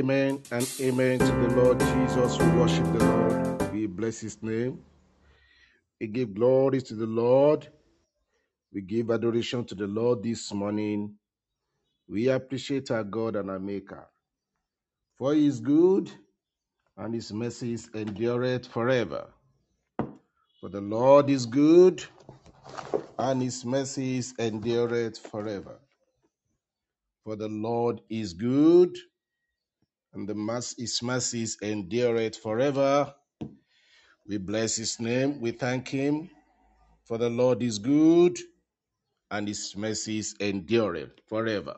Amen and amen to the Lord Jesus. We worship the Lord. We bless his name. We give glory to the Lord. We give adoration to the Lord this morning. We appreciate our God and our Maker. For he is good and his mercies endureth forever. For the Lord is good and his mercies endureth forever. For the Lord is good and the mass his mercies endureth forever. We bless his name. We thank him. For the Lord is good and his mercies endureth forever.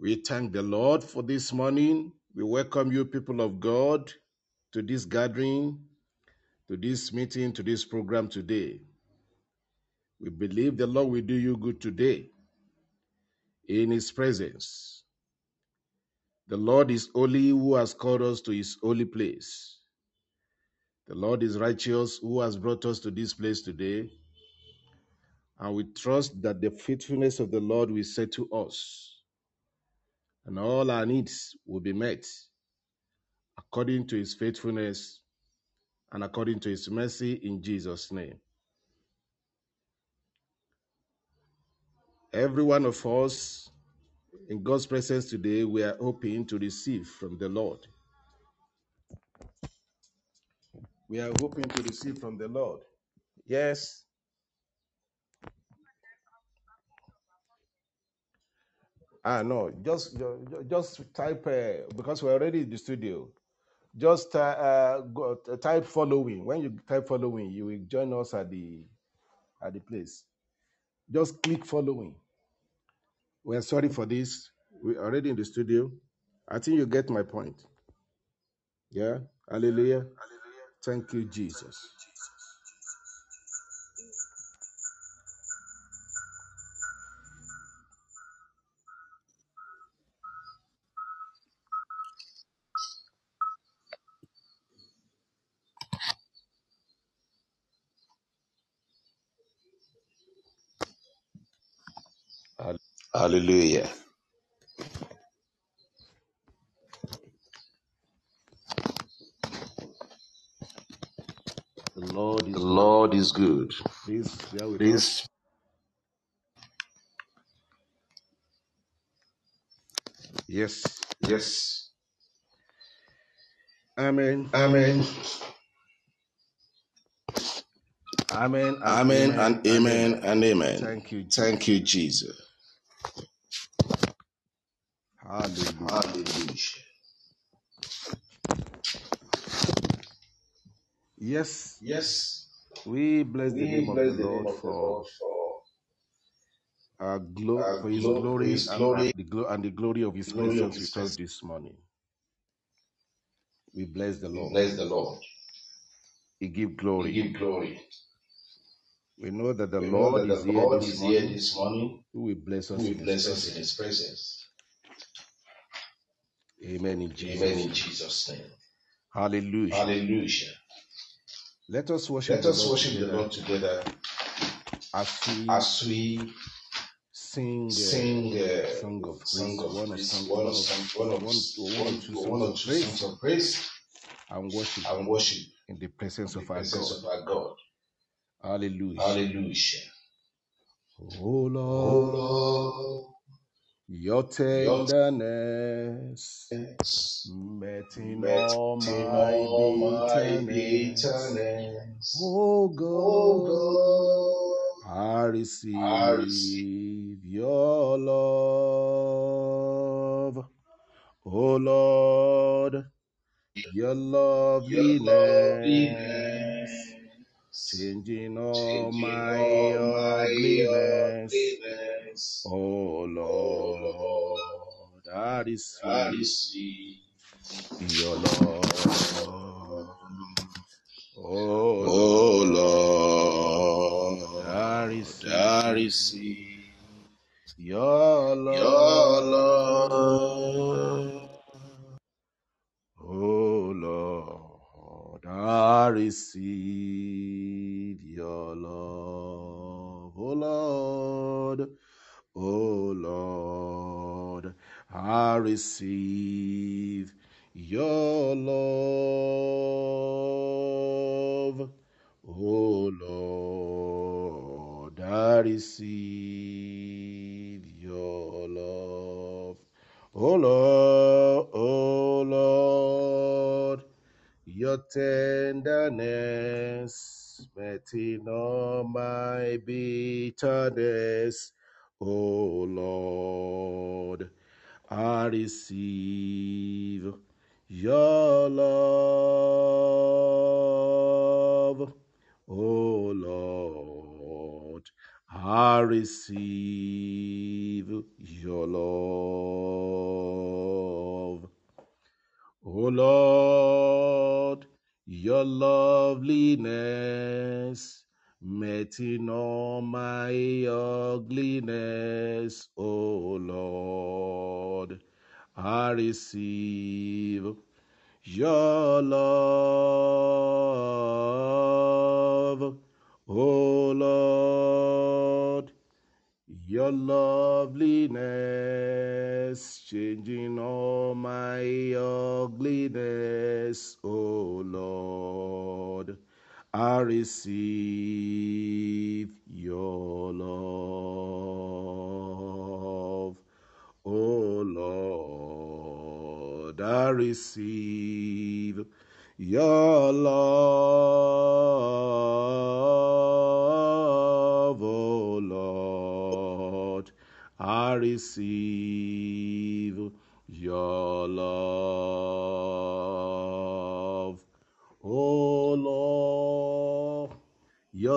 We thank the Lord for this morning. We welcome you, people of God, to this gathering, to this meeting, to this program today. We believe the Lord will do you good today in his presence. The Lord is holy who has called us to his holy place. The Lord is righteous who has brought us to this place today. And we trust that the faithfulness of the Lord will settle us and all our needs will be met according to his faithfulness and according to his mercy in Jesus' name. Every one of us in God's presence today, we are hoping to receive from the Lord. We are hoping to receive from the Lord. Yes. Ah, no, just ju- ju- just type uh, because we're already in the studio. Just uh, uh, go, uh, type following. When you type following, you will join us at the at the place. Just click following. We're sorry for this. We're already in the studio. I think you get my point. Yeah. Hallelujah. Thank you, Jesus. Hallelujah. The Lord The is good. Lord is good. Please bear with us. Please, Yes. yes. Amen. Amen. Amen and Amen and amen. and amen. Thank you, Thank you, Jesus. Hallelujah. Hallelujah. Yes, Yes, we bless the name we of the the Lord the for Lord for our glo- our for His glo- glory His and glory, the glo- and the glory of His glory presence with us this morning. We bless the We Lord. bless the Lord. We give glory. glory. give glory. We know that the We Lord that is the here Lord this is here morning, this morning, who will bless who us will in His bless us in presence. His presence. Amen. In Amen. In. Jesus' name. Hallelujah. Hallelujah. Let us worship Let the us Lord worship the together Lord together as we as we sing sing uh, song of song praise, of one praise, song, one of song, one of one, one or one, two one songs or of two songs of praise and worship and worship in the presence in the of our presence God. of our God. Hallelujah. Hallelujah. Oh Oh Lord, Lord, Your tenderness met in met all my bitterness. bitterness. Oh Oh God, I I receive your love. Oh Lord, your loveliness loveliness, changing all changing my all my ugliness. ugliness. Oh Oh Lord, Lord, I I receive receive your. Oh Oh Lord, Lord, I I receive receive your your love. love. Oh Lord, I receive your love. Oh Lord, oh Lord, I receive your love. Oh Lord, I receive your love. Oh Lord, oh Lord, your tenderness met in all my bitterness. Oh Lord, I receive your love. O Lord, I receive your love. O Lord, your loveliness met in all my ugliness. O Lord, I receive your love. O Lord, your loveliness changing all my ugliness, O Lord. I receive your love. O Lord, I receive your love, O Lord. I receive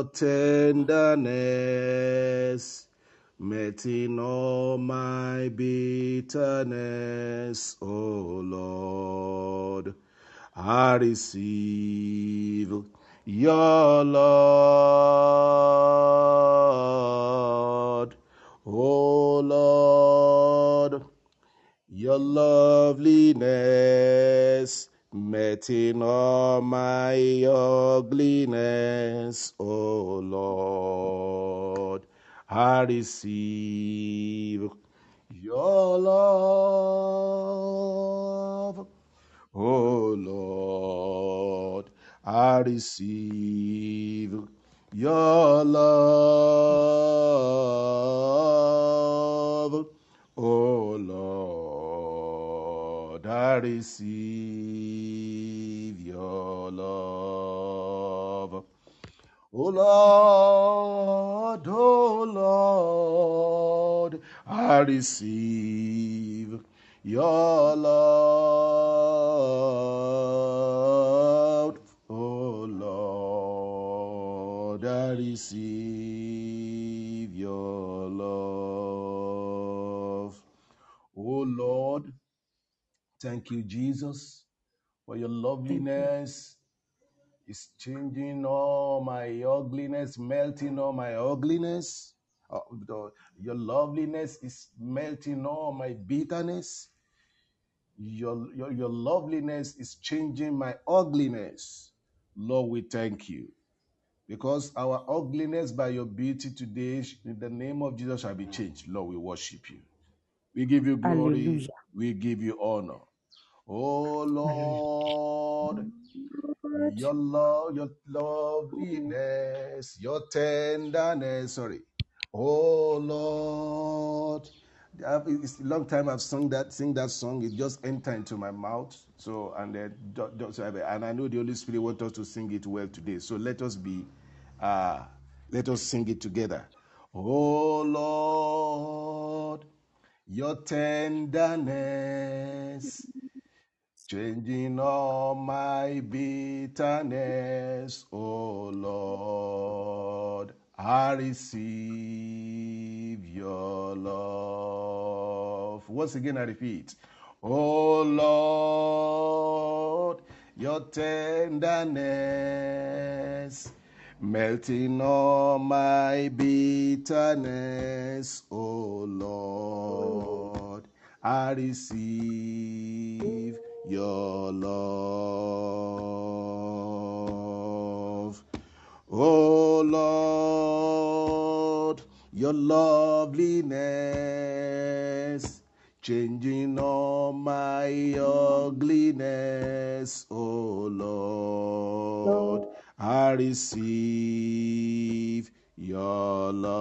tenderness met in all my bitterness, O Lord. I receive your Lord. O Lord, your loveliness met in all my ugliness, O Lord. I receive your love. O Lord, I receive your love. O Lord, I receive your love. O Lord, O Lord, I receive your love. O Lord, I receive your love. O Lord, thank you, Jesus, for your loveliness is changing all my ugliness, melting all my ugliness. Uh, the- your loveliness is melting all my bitterness. Your, your, your loveliness is changing my ugliness. Lord, we thank you. Because our ugliness by your beauty today, in the name of Jesus, shall be changed. Lord, we worship you. We give you glory. Hallelujah. We give you honor. Oh Lord, your love, your loveliness, your tenderness. Sorry. Oh Lord, It's a long time I've sung that, sing that song. It just entered into my mouth. So and then, do- do- so I- and I know the Holy Spirit wants us to sing it well today. So let us be, uh, let us sing it together. Oh Lord, your tenderness changing all my bitterness, O Lord. I receive your love. Once again, I repeat, O Lord, your tenderness melting all my bitterness, O Lord. I receive your love. Oh Lord, your loveliness changing all my ugliness. Oh Lord, I receive your love.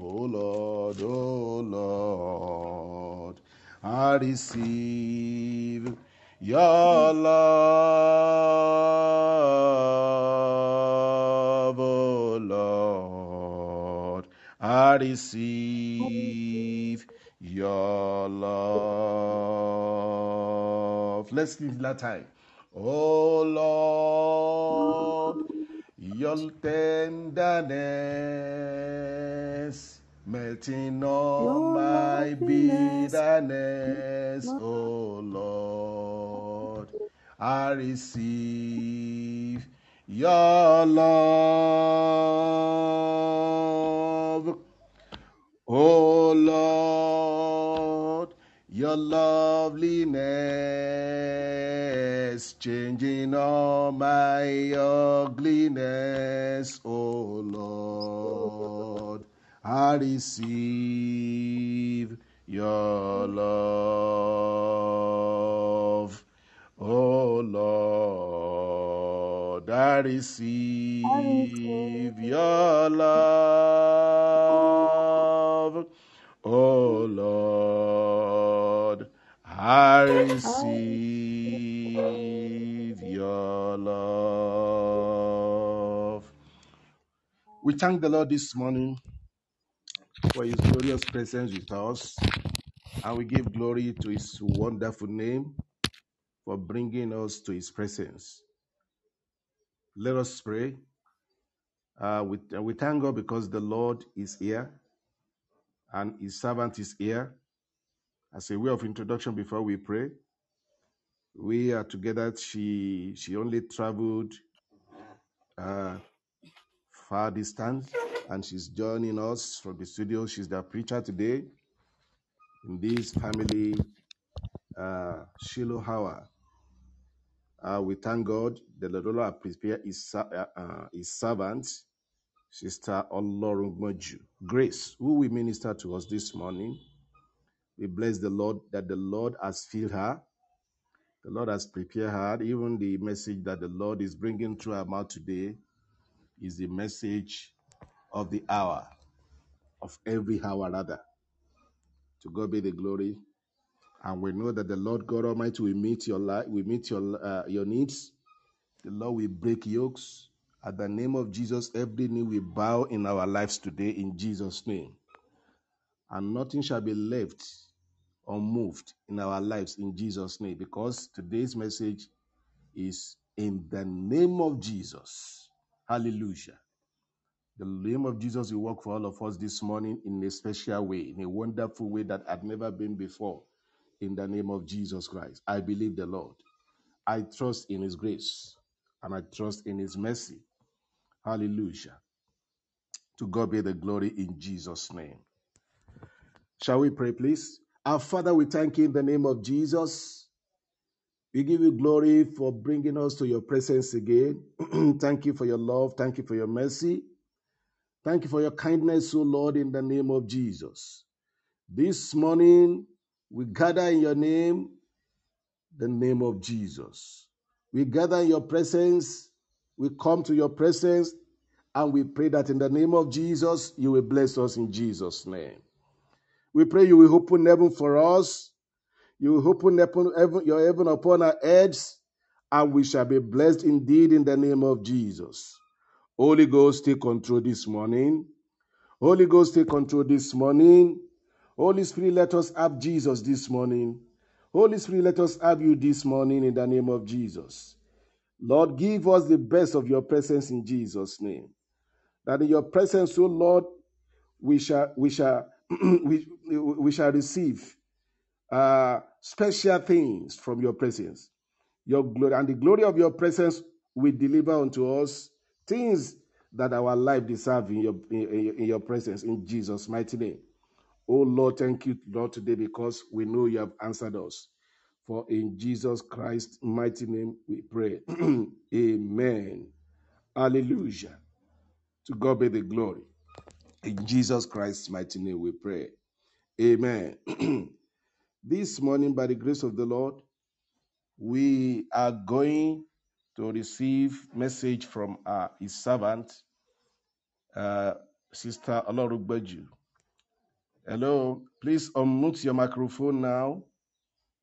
Oh Lord, oh Lord, I receive your love, oh Lord. I receive your love. Let's give that time. Oh Lord, your tenderness melting all my bitterness, O Lord. I receive your love. O Lord, your loveliness changing all my I receive your love. Oh Lord, I receive your love. Oh Lord, I receive your love. We thank the Lord this morning for his glorious presence with us, and we give glory to his wonderful name for bringing us to his presence. Let us pray. Uh, we, uh, we thank God because the Lord is here and his servant is here. As a way of introduction before we pray, we are together. She she only traveled uh, far distance and she's joining us from the studio. She's the preacher today in this family uh, Shiloh Hour. Uh, we thank God that the Lord has prepared his, uh, uh, his servant, Sister Olorunmoju. Grace, who will minister to us this morning. We bless the Lord that the Lord has filled her. The Lord has prepared her. Even the message that the Lord is bringing through her mouth today is the message of the hour, of every hour rather. To God be the glory. And we know that the Lord God Almighty will meet your life, will meet your uh, your needs. The Lord will break yokes. At the name of Jesus, every knee will bow in our lives today in Jesus' name. And nothing shall be left unmoved in our lives in Jesus' name. Because today's message is in the name of Jesus. Hallelujah. The name of Jesus will work for all of us this morning in a special way, in a wonderful way that had never been before. In the name of Jesus Christ. I believe the Lord. I trust in His grace and I trust in His mercy. Hallelujah. To God be the glory in Jesus' name. Shall we pray, please? Our Father, we thank you in the name of Jesus. We give you glory for bringing us to your presence again. thank you for your love. Thank you for your mercy. Thank you for your kindness, O Lord, in the name of Jesus. This morning, we gather in your name, the name of Jesus. We gather in your presence. We come to your presence and we pray that in the name of Jesus, you will bless us in Jesus' name. We pray you will open heaven for us. You will open heaven, your heaven upon our heads, and we shall be blessed indeed in the name of Jesus. Holy Ghost, take control this morning. Holy Ghost, take control this morning. Holy Spirit, let us have Jesus this morning. Holy Spirit, let us have you this morning in the name of Jesus. Lord, give us the best of your presence in Jesus' name. That in your presence, O Lord, we shall we shall we, we shall receive uh, special things from your presence. Your glory and the glory of your presence will deliver unto us things that our life deserve in your in, in your presence in Jesus' mighty name. Oh Lord, thank you, Lord, today because we know you have answered us. For in Jesus Christ's mighty name we pray. Amen. Hallelujah. To God be the glory. In Jesus Christ's mighty name we pray. Amen. this morning, by the grace of the Lord, we are going to receive message from uh, his servant, uh, Sister Olorugbeju. Hello, please unmute your microphone now.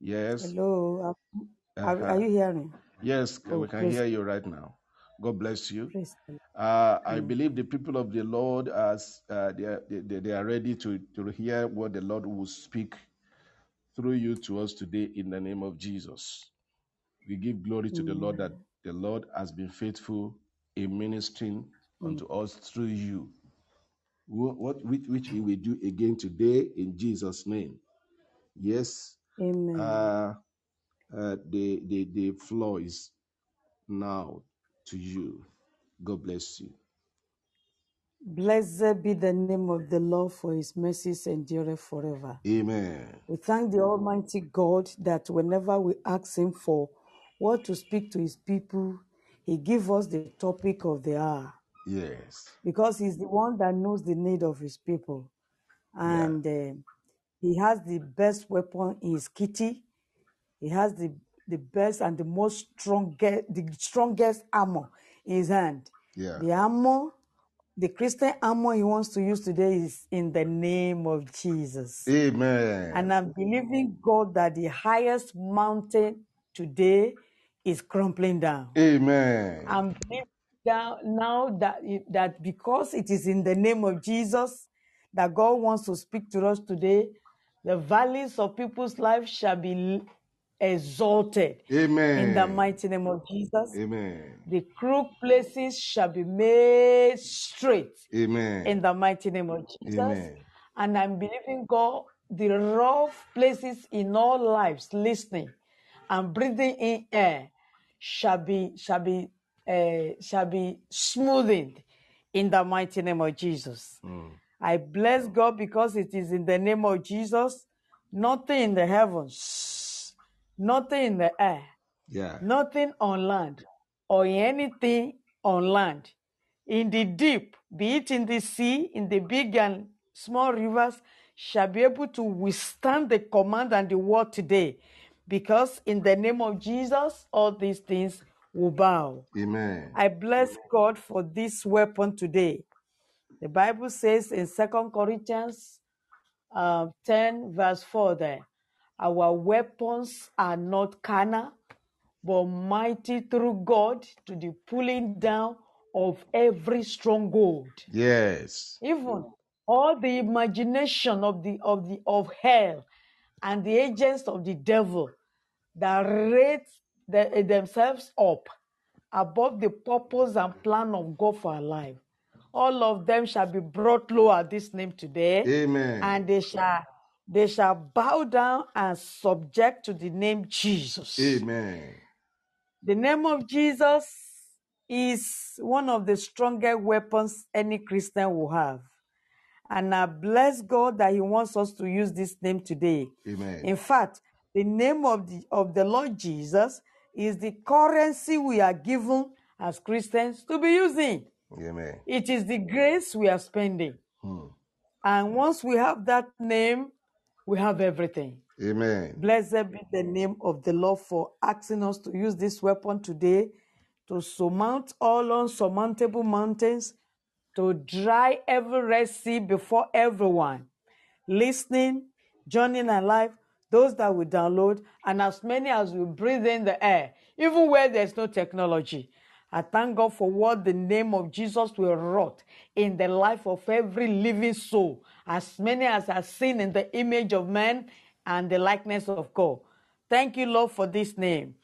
Yes. Hello, are, are Uh-huh. you hearing? Yes, Oh, we can hear you right now. God bless you. Uh, I believe the people of the Lord as uh, they, are, they, they are ready to, to hear what the Lord will speak through you to us today in the name of Jesus. We give glory to the Lord that. The Lord has been faithful in ministering unto us through you. Wh- What which, He will do again today in Jesus' name. Yes, Amen. uh, uh, the, the the floor is now to you. God bless you. Blessed be the name of the Lord for his mercies endure forever. Amen. We thank the Almighty God that whenever we ask him for what to speak to his people, he gives us the topic of the hour Yes. because he's the one that knows the need of his people. Yeah. And uh, he has the best weapon in his kitty He has the, the best and the most strongest, the strongest armor in his hand. Yeah. The armor, the Christian armor he wants to use today is in the name of Jesus. Amen. And I'm believing God that the highest mountain today is crumbling down. Amen. I'm believing down now that it- that because it is in the name of Jesus that God wants to speak to us today, the valleys of people's life shall be exalted Amen. in the Amen. mighty name of Jesus. Amen. The crooked places shall be made straight Amen. in Amen. the mighty name of Jesus. Amen. And I'm believing God, the rough places in all lives, listening and breathing in air, shall be shall be uh, shall be smoothened in the mighty name of Jesus. Mm. I bless God because it is in the name of Jesus. Nothing in the heavens, nothing in the air, Yeah. nothing on land, or anything on land, in the deep, be it in the sea, in the big and small rivers, shall be able to withstand the command and the word today. Because in the name of Jesus, all these things will bow. Amen. I bless God for this weapon today. The Bible says in Second Corinthians uh, 10, verse 4 there, our weapons are not carnal, but mighty through God to the pulling down of every stronghold. Yes. Even all the imagination of the of the of hell and the agents of the devil that rate the- themselves up above the purpose and plan of God for our life. All of them shall be brought low at this name today, Amen. and they shall they shall bow down and subject to the name Jesus. Amen. The name of Jesus is one of the strongest weapons any Christian will have. And I bless God that He wants us to use this name today. Amen. In fact, the name of the, of the Lord Jesus is the currency we are given as Christians to be using. Amen. It is the grace we are spending. Hmm. And once we have that name, we have everything. Amen. Blessed be the name of the Lord for asking us to use this weapon today to surmount all unsurmountable mountains, to dry every red sea before everyone, listening, joining our life, those that will download, and as many as will breathe in the air, even where there's no technology. I thank God for what the name of Jesus will wrought in the life of every living soul, as many as are seen in the image of man and the likeness of God. Thank you, Lord, for this name.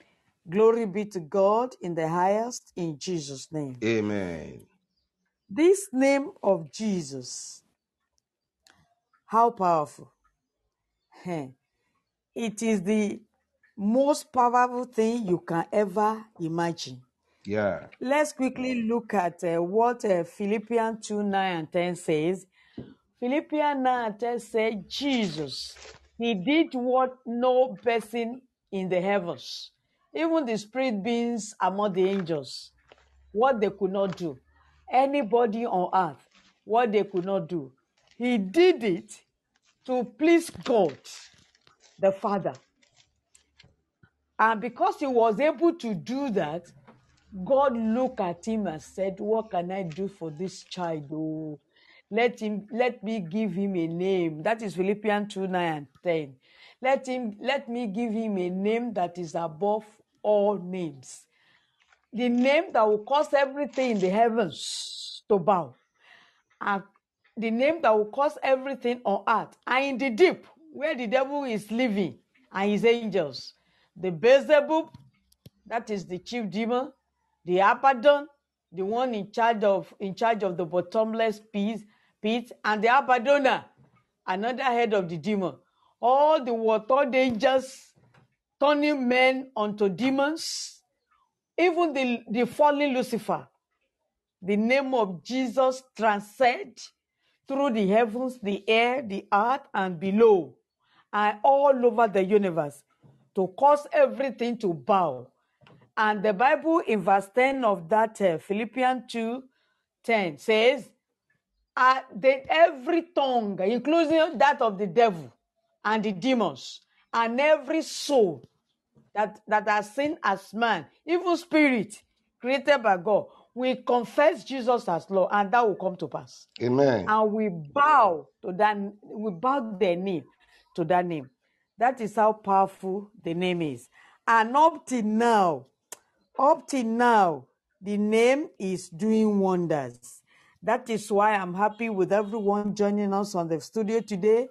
Glory be to God in the highest, in Jesus' name. Amen. This name of Jesus, how powerful. It is the most powerful thing you can ever imagine. Yeah. Let's quickly look at uh, what uh, Philippians 2 9 and 10 says. Philippians 9 and 10 says, Jesus, He did what no person in the heavens, even the spirit beings among the angels, what they could not do. Anybody on earth, what they could not do. He did it to please God, the Father. And because he was able to do that, God looked at him and said, What can I do for this child? Oh, let him let me give him a name. That is Philippians 2 9 and 10. Let him let me give him a name that is above all names. The name that will cause everything in the heavens to bow. And the name that will cause everything on earth and in the deep where the devil is living and his angels. The Beelzebub, that is the chief demon, the Abaddon, the one in charge of in charge of the bottomless pit, pit and the Abaddona, another head of the demon. All the water dangers turning men unto demons, even the, the fallen Lucifer. The name of Jesus transcend through the heavens, the air, the earth, and below, and all over the universe to cause everything to bow. And the Bible in verse 10 of that uh, Philippians 2 10 says, uh, that every tongue, including that of the devil and the demons, and every soul that, that are seen as man, even spirit created by God, we confess Jesus as Lord, and that will come to pass. Amen. And we bow to that, we bow their knee to that name. That is how powerful the name is. And up till now, up till now, the name is doing wonders. That is why I'm happy with everyone joining us on the studio today,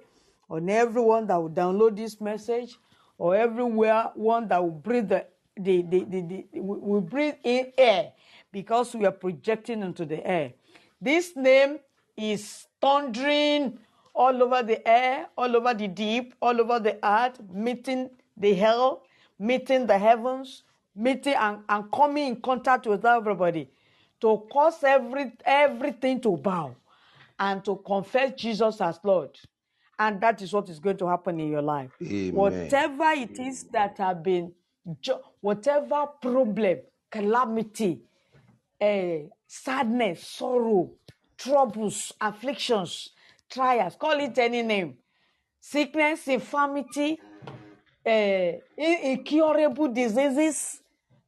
on everyone that will download this message, or everywhere one that will breathe the, the, the, the, the we breathe in air because we are projecting into the air. This name is thundering all over the air, all over the deep, all over the earth, meeting the hell, meeting the heavens, meeting and, and coming in contact with everybody to cause every everything to bow and to confess Jesus as Lord. And that is what is going to happen in your life. Amen. Whatever it is that have been, whatever problem, calamity, eh, sadness, sorrow, troubles, afflictions, trials, call it any name, sickness, infirmity, uh, incurable diseases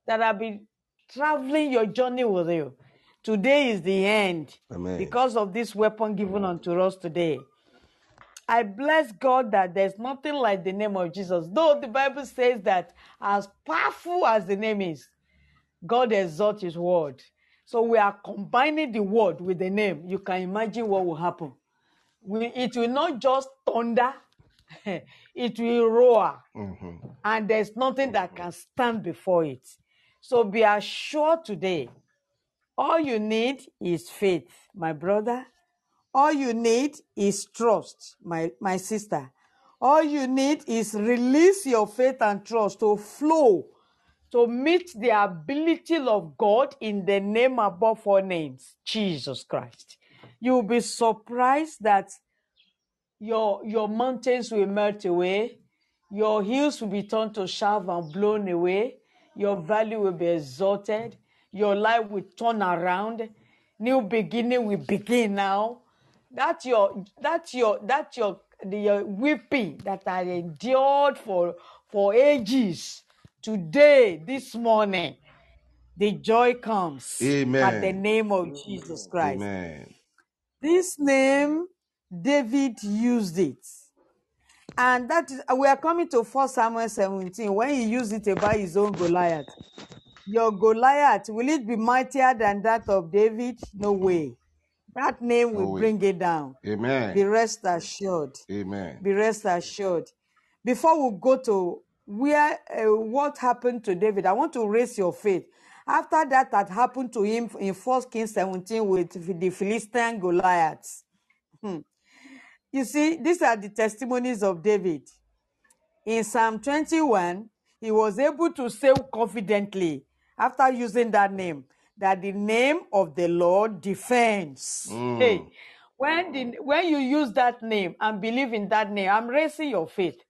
that have been traveling your journey with you. Today is the end Amen. because of this weapon given unto us today. I bless God that there's nothing like the name of Jesus. Though the Bible says that as powerful as the name is, God exalts his word. So we are combining the word with the name. You can imagine what will happen. We, it will not just thunder, it will roar Mhm. and there's nothing that can stand before it. So be assured today, all you need is faith, my brother. All you need is trust, my, my sister. All you need is release your faith and trust to flow, to meet the ability of God in the name above all names, Jesus Christ. You'll be surprised that your your mountains will melt away. Your hills will be turned to chaff and blown away. Your valley will be exalted. Your life will turn around. New beginning will begin now. That your that your that your the your weeping that I endured for for ages today this morning the joy comes. At the name of jesus christ. Amen. This name, David used it. And that is, we are coming to 1 Samuel 17 when he used it about his own Goliath. Your Goliath, will it be mightier than that of David? No way. That name No will way. bring it down. Be Amen. rest assured. Amen. Be rest assured. Before we go to where uh, what happened to David, I want to raise your faith. After that had happened to him in 1 Kings 17 with the Philistine Goliaths. Hmm. You see, these are the testimonies of David. In Psalm 21, he was able to say confidently, after using that name, that the name of the Lord defends. Hey, Mm. when, the, when you use that name and believe in that name, I'm raising your faith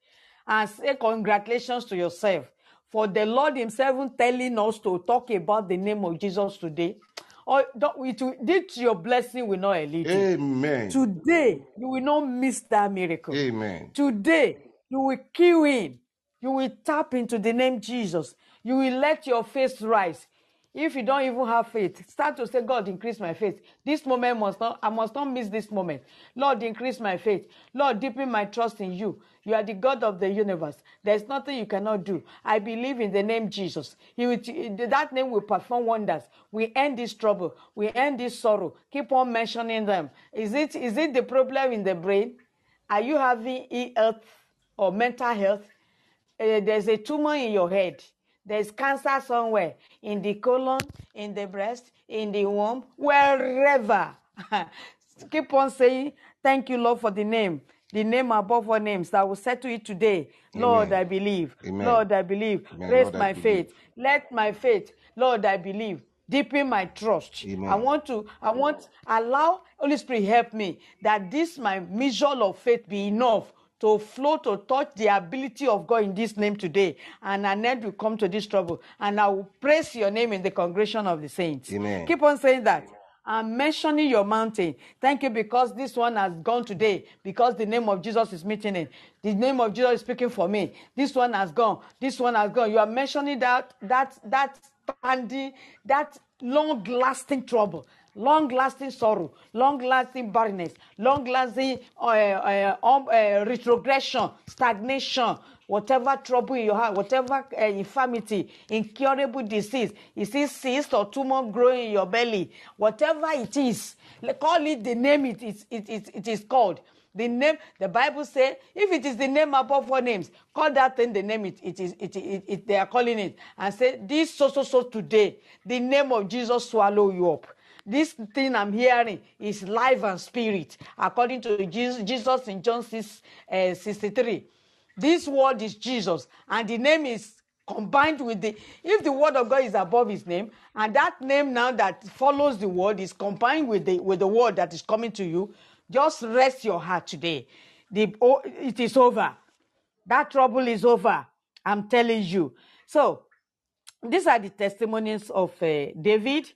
and say congratulations to yourself. For the Lord Himself telling us to talk about the name of Jesus today. Or it will, this your blessing will not elude you. Amen. Today, you will not miss that miracle. Amen. Today, you will key in. You will tap into the name Jesus. You will let your face rise. If you don't even have faith, start to say, God, increase my faith. This moment must not, I must not miss this moment. Lord, increase my faith. Lord, deepen my trust in you. You are the God of the universe. There's nothing you cannot do. I believe in the name Jesus. He will, that name will perform wonders. We end this trouble. We end this sorrow. Keep on mentioning them. Is it, is it the problem in the brain? Are you having ill health or mental health? Uh, there's a tumor in your head. There's cancer somewhere in the colon, in the breast, in the womb, wherever. Keep on saying, Thank you, Lord, for the name. The name above all names that will settle it today. Lord, Amen. I believe. Amen. Lord, I believe. Amen. Raise Lord, I my faith. Let my faith, Lord, I believe. Deepen my trust. I want to, I want, allow Holy Spirit help me that this my measure of faith be enough to flow to touch the ability of God in this name today. And an end will come to this trouble. And I will praise your name in the congregation of the saints. Amen. Keep on saying that. I'm mentioning your mountain. Thank you because this one has gone today. Because the name of Jesus is meeting it. The name of Jesus is speaking for me. This one has gone. This one has gone. You are mentioning that that that standing that long-lasting trouble, long-lasting sorrow, long-lasting barrenness, long-lasting uh, uh, um, uh, retrogression, stagnation, whatever trouble in your heart, whatever uh, infirmity, incurable disease, is it cyst or tumor growing in your belly, whatever it is, call it the name it is, it, it, it is called. The name, the Bible says, if it is the name above all names, call that thing the name it, it is, it, it, it, they are calling it, and say, this so, so, so today, the name of Jesus swallow you up. This thing I'm hearing is life and spirit, according to Jesus, in John 6, uh, 63. This word is Jesus, and the name is combined with the if the word of God is above his name, and that name now that follows the word is combined with the with the word that is coming to you, just rest your heart today. The oh, it is over. That trouble is over. I'm telling you. So these are the testimonies of uh, David.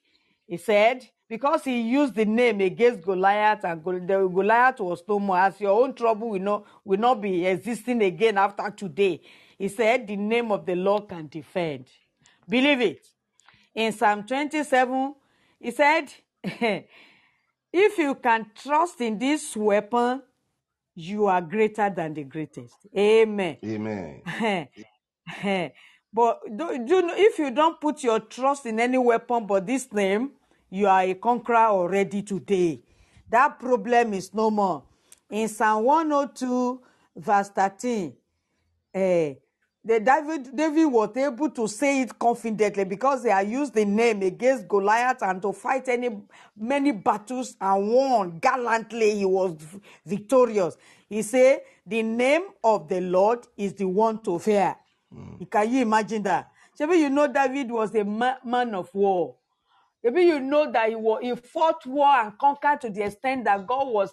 He said, because he used the name against Goliath, and Gol- the Goliath was no more, as your own trouble will not, will not be existing again after today. He said, the name of the Lord can defend. Believe it. In Psalm 27, he said, if you can trust in this weapon, you are greater than the greatest. Amen. Amen. but do, do, if you don't put your trust in any weapon but this name, you are a conqueror already today. That problem is no more. In Psalm 102, verse 13, eh, the David, David was able to say it confidently because they had used the name against Goliath and to fight any many battles and won gallantly. He was victorious. He said, "The name of the Lord is the one to fear." Can you imagine that? Maybe you know David was a ma- man of war. Maybe you know that he, was, he fought war and conquered to the extent that God was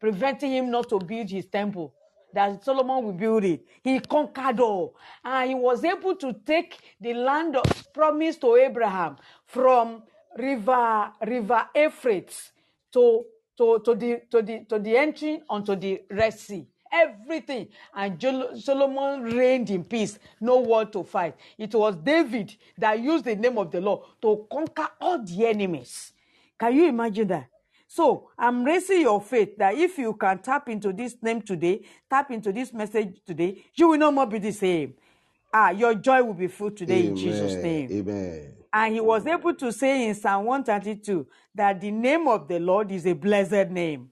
preventing him not to build his temple. That Solomon will build it. He conquered all. And he was able to take the land of promise to Abraham from river, river Euphrates to, to, to, the, to, the, to the entry onto the Red Sea. Everything. And Solomon reigned in peace, no war to fight. It was David that used the name of the Lord to conquer all the enemies. Can you imagine that? So I'm raising your faith that if you can tap into this name today, tap into this message today, you will no more be the same. Ah, your joy will be full today in Jesus' Amen. name. Amen. And he was able to say in Psalm 132 that the name of the Lord is a blessed name.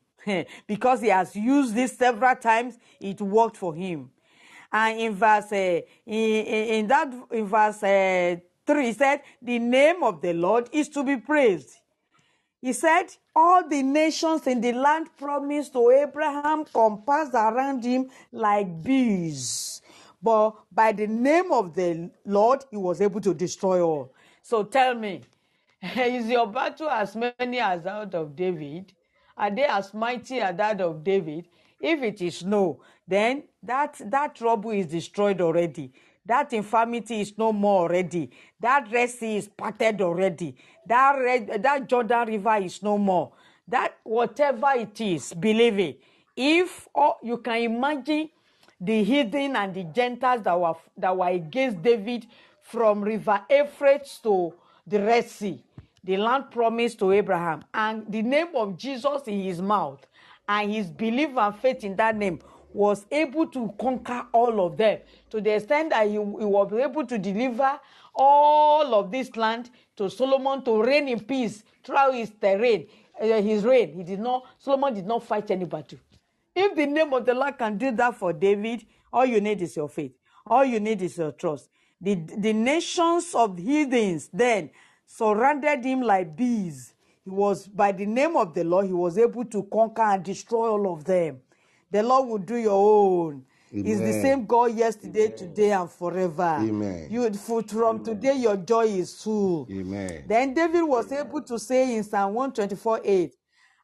Because he has used this several times, it worked for him. And in verse uh, in, in, that in verse uh, 3, he said, The name of the Lord is to be praised. He said, All the nations in the land promised to Abraham compassed around him like bees. But by the name of the Lord, he was able to destroy all. So tell me, is your battle as many as out of David? Are they as mighty as that of David? If it is no, then that, that trouble is destroyed already. That infirmity is no more already. That Red Sea is parted already. That, red, that Jordan River is no more. That whatever it is, believe it. If oh, you can imagine the heathen and the Gentiles that were, that were against David from River Euphrates to the Red Sea, the land promised to Abraham, and the name of Jesus in his mouth, and his belief and faith in that name was able to conquer all of them to the extent that he, he was able to deliver all of this land to Solomon to reign in peace throughout his terrain, uh, his reign. He did not, Solomon did not fight any battle. If the name of the Lord can do that for David, all you need is your faith. All you need is your trust. The, the nations of heathens then surrounded him like bees. He was, by the name of the Lord, he was able to conquer and destroy all of them. The Lord will do your own. He's the same God yesterday, today, and forever. Amen. You, from today, your joy is full. Amen. Then David was able to say in Psalm 124 8,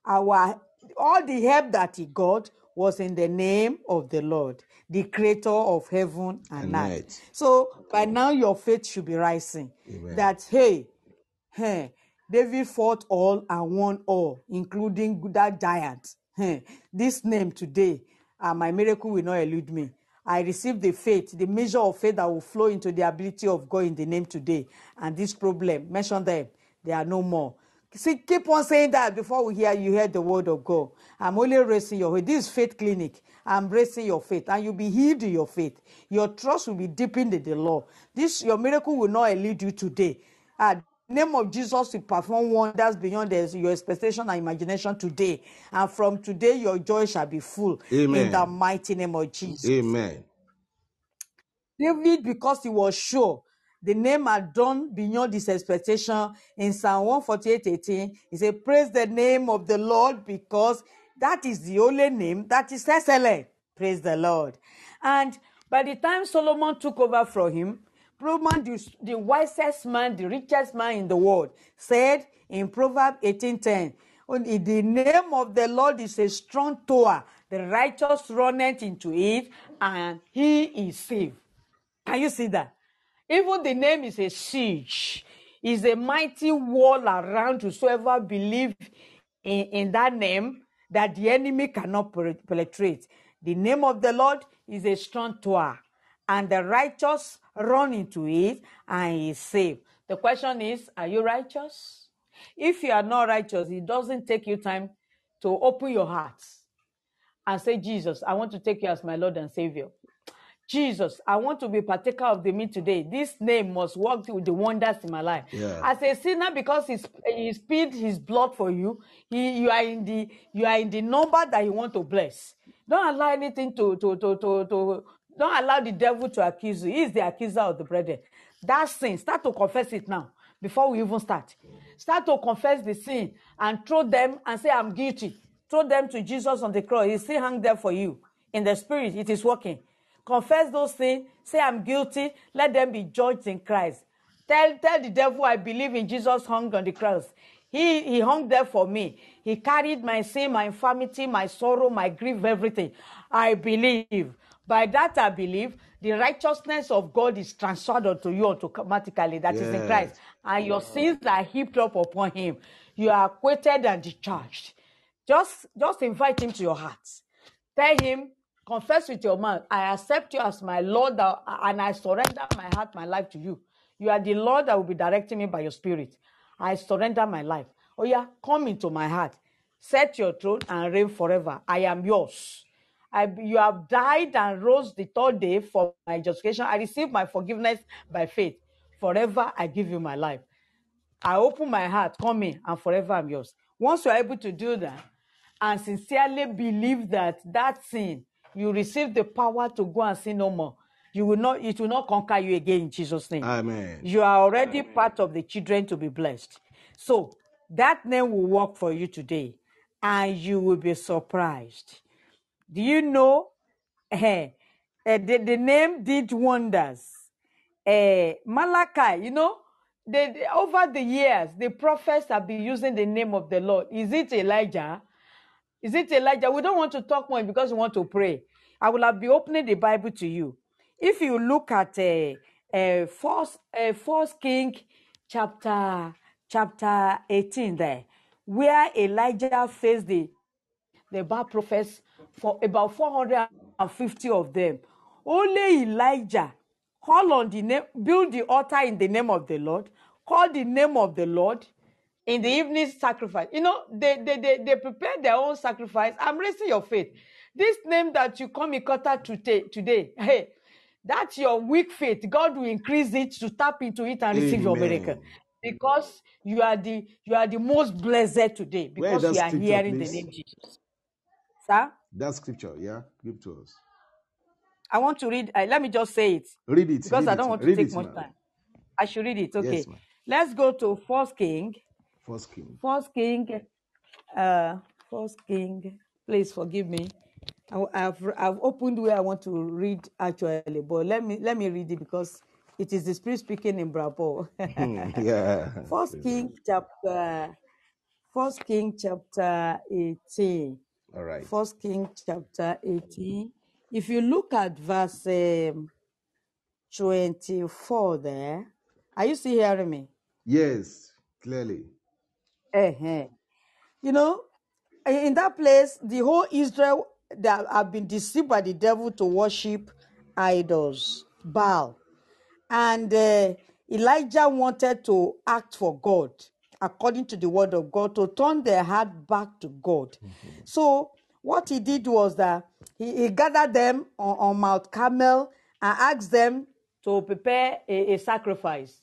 our all the help that he got was in the name of the Lord, the creator of heaven and And earth. earth. So by now your faith should be rising. Amen. That hey, hey, David fought all and won all, including that giant. Hey, this name today, uh, my miracle will not elude me. I received the faith, the measure of faith that will flow into the ability of God in the name today. And this problem, mention them, they are no more. See, keep on saying that before we hear you hear the word of God. I'm only raising your faith. This is faith clinic. I'm raising your faith, and you'll be healed in your faith. Your trust will be deepened in the Lord. This your miracle will not elude you today. Ah, name of Jesus will perform wonders beyond the- your expectation and imagination today. And from today, your joy shall be full in the Amen. mighty name of Jesus. Amen. David, because he was sure the name had done beyond his expectation in Psalm 148 18, he said, Praise the name of the Lord because that is the only name that is excellent. Praise the Lord. And by the time Solomon took over from him, Solomon, the, the wisest man, the richest man in the world, said in Proverbs 18:10, "Only the name of the Lord is a strong tower. The righteous runneth into it, and he is safe. Can you see that? Even the name is a siege, is a mighty wall around whosoever believe in, in that name that the enemy cannot penetrate. The name of the Lord is a strong tower, and the righteous run into it and is saved. The question is, are you righteous? If you are not righteous, it doesn't take you time to open your heart and say, Jesus, I want to take you as my Lord and Savior. Jesus, I want to be partaker of the meat today. This name must work with the wonders in my life. Yeah. As a sinner, because he, he spilled his blood for you, he, you are in the you are in the number that you want to bless. Don't allow anything to to to to, to don't allow the devil to accuse you. He is the accuser of the brethren. That sin, start to confess it now before we even start. Start to confess the sin and throw them and say, I'm guilty. Throw them to Jesus on the cross. He still hung there for you. In the spirit, it is working. Confess those things. Say, I'm guilty. Let them be judged in Christ. Tell, tell the devil, I believe in Jesus hung on the cross. He, he hung there for me. He carried my sin, my infirmity, my sorrow, my grief, everything. I believe. By that I believe, the righteousness of God is transferred unto you automatically, that is in Christ. And your sins are heaped up upon him. You are acquitted and discharged. Just, just invite him to your heart. Tell him, confess with your mouth, I accept you as my Lord uh, and I surrender my heart, my life to you. You are the Lord that will be directing me by your spirit. I surrender my life. Oh, yeah, come into my heart. set your throne and reign forever. I am yours. I, you have died and rose the third day for my justification. I receive my forgiveness by faith. Forever I give you my life. I open my heart, come in, and forever I'm yours. Once you are able to do that and sincerely believe that that sin, you receive the power to go and sin no more. You will not, it will not conquer you again in Jesus' name. Amen. You are already part of the children to be blessed. So that name will work for you today, and you will be surprised. Do you know? eh, eh, the, the name did wonders. Eh, Malachi, you know, the, the- over the years, the prophets have been using the name of the Lord. Is it Elijah? Is it Elijah? We don't want to talk more because we want to pray. I will be opening the Bible to you. If you look at uh, uh, First, uh, First King chapter chapter 18 there, where Elijah faced the the Baal prophets for about 450 of them. Only Elijah call on the name, build the altar in the name of the Lord, call the name of the Lord in the evening sacrifice. You know, they they they, they prepare their own sacrifice. I'm raising your faith. This name that you come in today, today, hey, that's your weak faith. God will increase it to tap into it and receive your miracle. Because you are the you are the most blessed today because you are hearing the name Jesus. Sir, That scripture, yeah, give to us. I want to read. Uh, let me just say it Read it. because read I don't want to take it, much ma'am. time. I should read it. Okay, Yes, ma'am. let's go to First King. First King. First King. Uh, First King. Please forgive me. I, have I've opened where I want to read actually, but let me let me read it because it is the Spirit speaking in Bravo. Yeah. First King chapter. First King chapter eighteen. All right. First King chapter 18. If you look at verse um, 24 there, are you still hearing me? Yes, clearly. uh You know, in that place, the whole Israel that have been deceived by the devil to worship idols, Baal. And uh, Elijah wanted to act for God according to the word of God to turn their heart back to God. So what he did was that he, he gathered them on, on Mount Carmel and asked them to prepare a, a sacrifice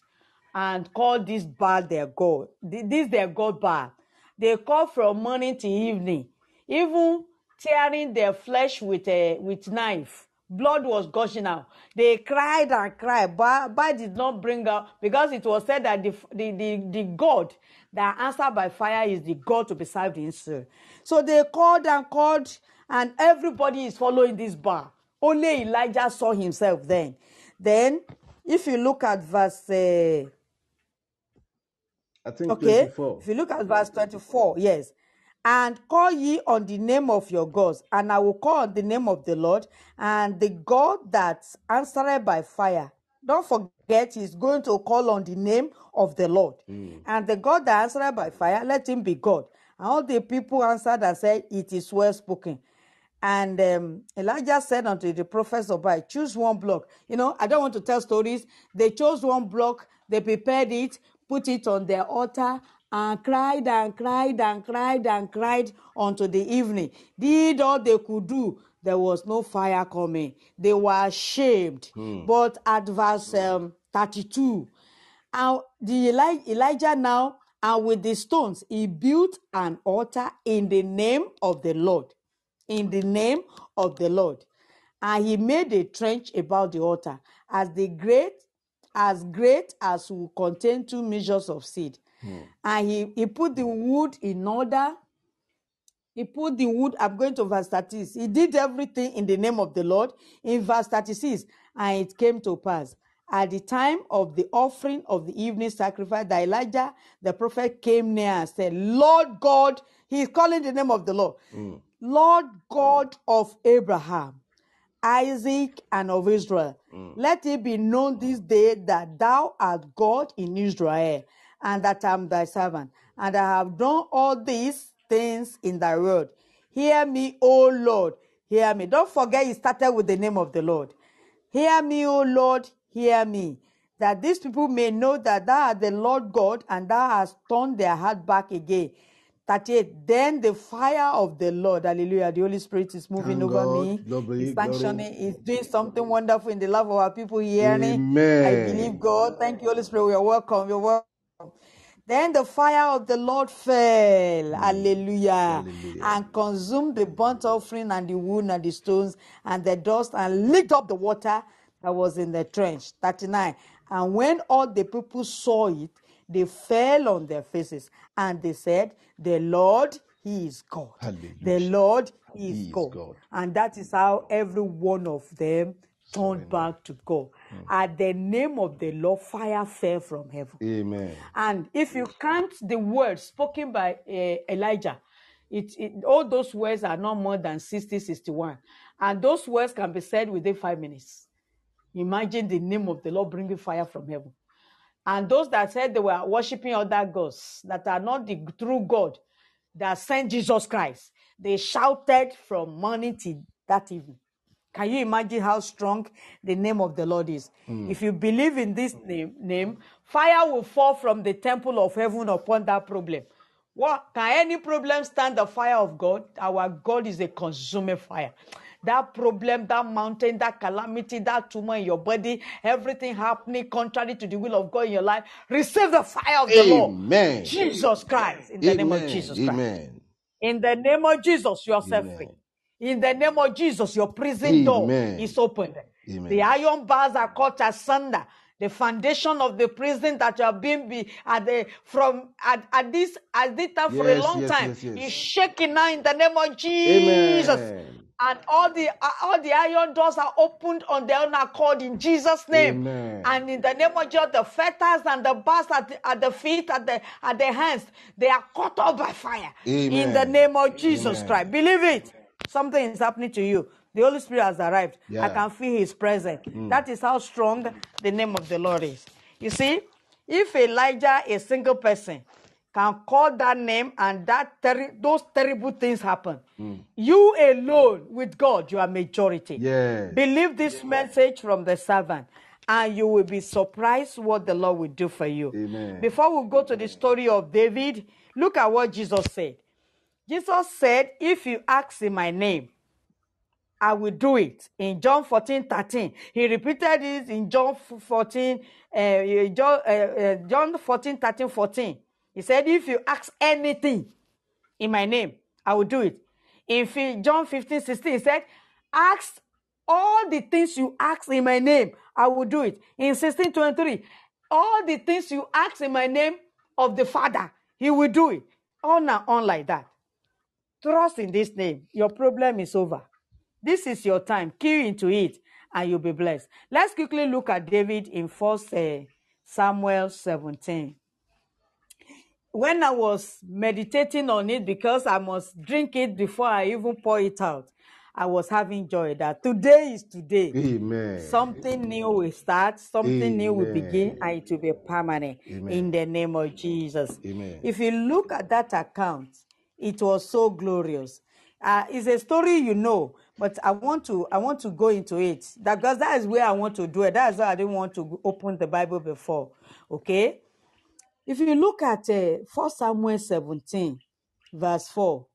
and call this Baal their God. Th- This their God Baal. They call from morning to evening, even tearing their flesh with a with knife. Blood was gushing out. They cried and cried, but but did not bring out because it was said that the the the, the God that answered by fire is the God to be served in Israel. So they called and called, and everybody is following this bar. Only Elijah saw himself then. Then, if you look at verse. Uh, I think Okay. 24. If you look at verse 24, yes. And call ye on the name of your gods, and I will call on the name of the Lord, and the God that answered by fire. Don't forget, he's going to call on the name of the Lord. And the God that answered by fire, let him be God. And all the people answered and said, It is well spoken. And um, Elijah said unto the prophets of Baal, choose one block. You know, I don't want to tell stories. They chose one block, they prepared it, put it on their altar, and cried and cried and cried and cried unto the evening. Did all they could do. There was no fire coming. They were ashamed. But at verse um, 32, and the Eli- Elijah now, and with the stones, he built an altar in the name of the Lord in the name of the Lord. And he made a trench about the altar as the great, as great as will contain two measures of seed. Hmm. And he, he put the wood in order. He put the wood, I'm going to verse 36. He did everything in the name of the Lord. In verse 36, and it came to pass at the time of the offering of the evening sacrifice that Elijah the prophet came near and said, Lord God, he's calling the name of the Lord, hmm. Lord God hmm. of Abraham, Isaac, and of Israel. Let it be known this day that thou art God in Israel, and that I am thy servant, and I have done all these things in thy word. Hear me, O Lord, hear me. Don't forget, he started with the name of the Lord. Hear me, O Lord, hear me, that these people may know that thou art the Lord God, and thou hast turned their heart back again. 38. Then the fire of the Lord, hallelujah, the Holy Spirit is moving Thank over God. me. Glory, He's glory. sanctioning, He's doing something wonderful in the life of our people hearing. I believe God. Thank you, Holy Spirit. We are welcome. You're welcome. Then the fire of the Lord fell, mm. hallelujah, Hallelujah. and consumed the burnt offering and the wood and the stones and the dust and licked up the water that was in the trench. 39. And when all the people saw it, they fell on their faces and they said, The Lord, He is God. The Lord, He is He is God. God. And that is how every one of them turned back to God. At the name of the Lord, fire fell from heaven. Amen. And if you count the words spoken by uh, Elijah, it, it, all those words are not more than 60, 61. And those words can be said within five minutes. Imagine the name of the Lord bringing fire from heaven. And those that said they were worshiping other gods that are not the true God that sent Jesus Christ, they shouted from morning till that evening. Can you imagine how strong the name of the Lord is? Hmm. If you believe in this name, name, fire will fall from the temple of heaven upon that problem. What can any problem stand the fire of God? Our God is a consuming fire. That problem, that mountain, that calamity, that tumor in your body, everything happening contrary to the will of God in your life, receive the fire of the Lord. Amen. Jesus Christ, in the name of. Jesus Christ. Amen. In the name of Jesus, you are set free. In the name of Jesus, your prison door Amen. is opened. Amen. The iron bars are cut asunder. The foundation of the prison that you have been be at the from at, at this at this time for a Yes, long yes, time yes, yes. is shaking now in the name of Jesus. Amen. And all the uh, all the iron doors are opened on their own accord in Jesus' name. Amen. And in the name of Jesus, the fetters and the bars at the, at the feet, at the at the hands, they are cut off by fire. In the Amen. name of Jesus Amen. Christ. Believe it. Something is happening to you. The Holy Spirit has arrived. I can feel His presence. Mm. That is how strong the name of the Lord is. You see, if Elijah, a single person, can call that name and that terri- those terrible things happen, mm. you alone with God, you are majority. Yes. Believe this message from the servant, and you will be surprised what the Lord will do for you. Amen. Before we go to the story of David, look at what Jesus said. Jesus said, If you ask in my name, I will do it. In John 14, 13. He repeated it in John 14, uh, John, uh, John 14, 13, 14. He said, If you ask anything in my name, I will do it. In John 15, 16, he said, Ask all the things you ask in my name, I will do it. In 16, 23, all the things you ask in my name of the Father, he will do it. On and on like that. Trust in this name. Your problem is over. This is your time. Key into it and you'll be blessed. Let's quickly look at David in First uh, Samuel 17. When I was meditating on it, because I must drink it before I even pour it out, I was having joy that today is today. Amen. Something new will start, something new will begin, and it will be permanent Amen. in the name of Jesus. Amen. If you look at that account, it was so glorious. Uh, it's a story you know, but I want to I want to go into it that because that is where I want to do it. That's why I didn't want to open the Bible before. Okay, if you look at uh, 1 Samuel 17, verse 4,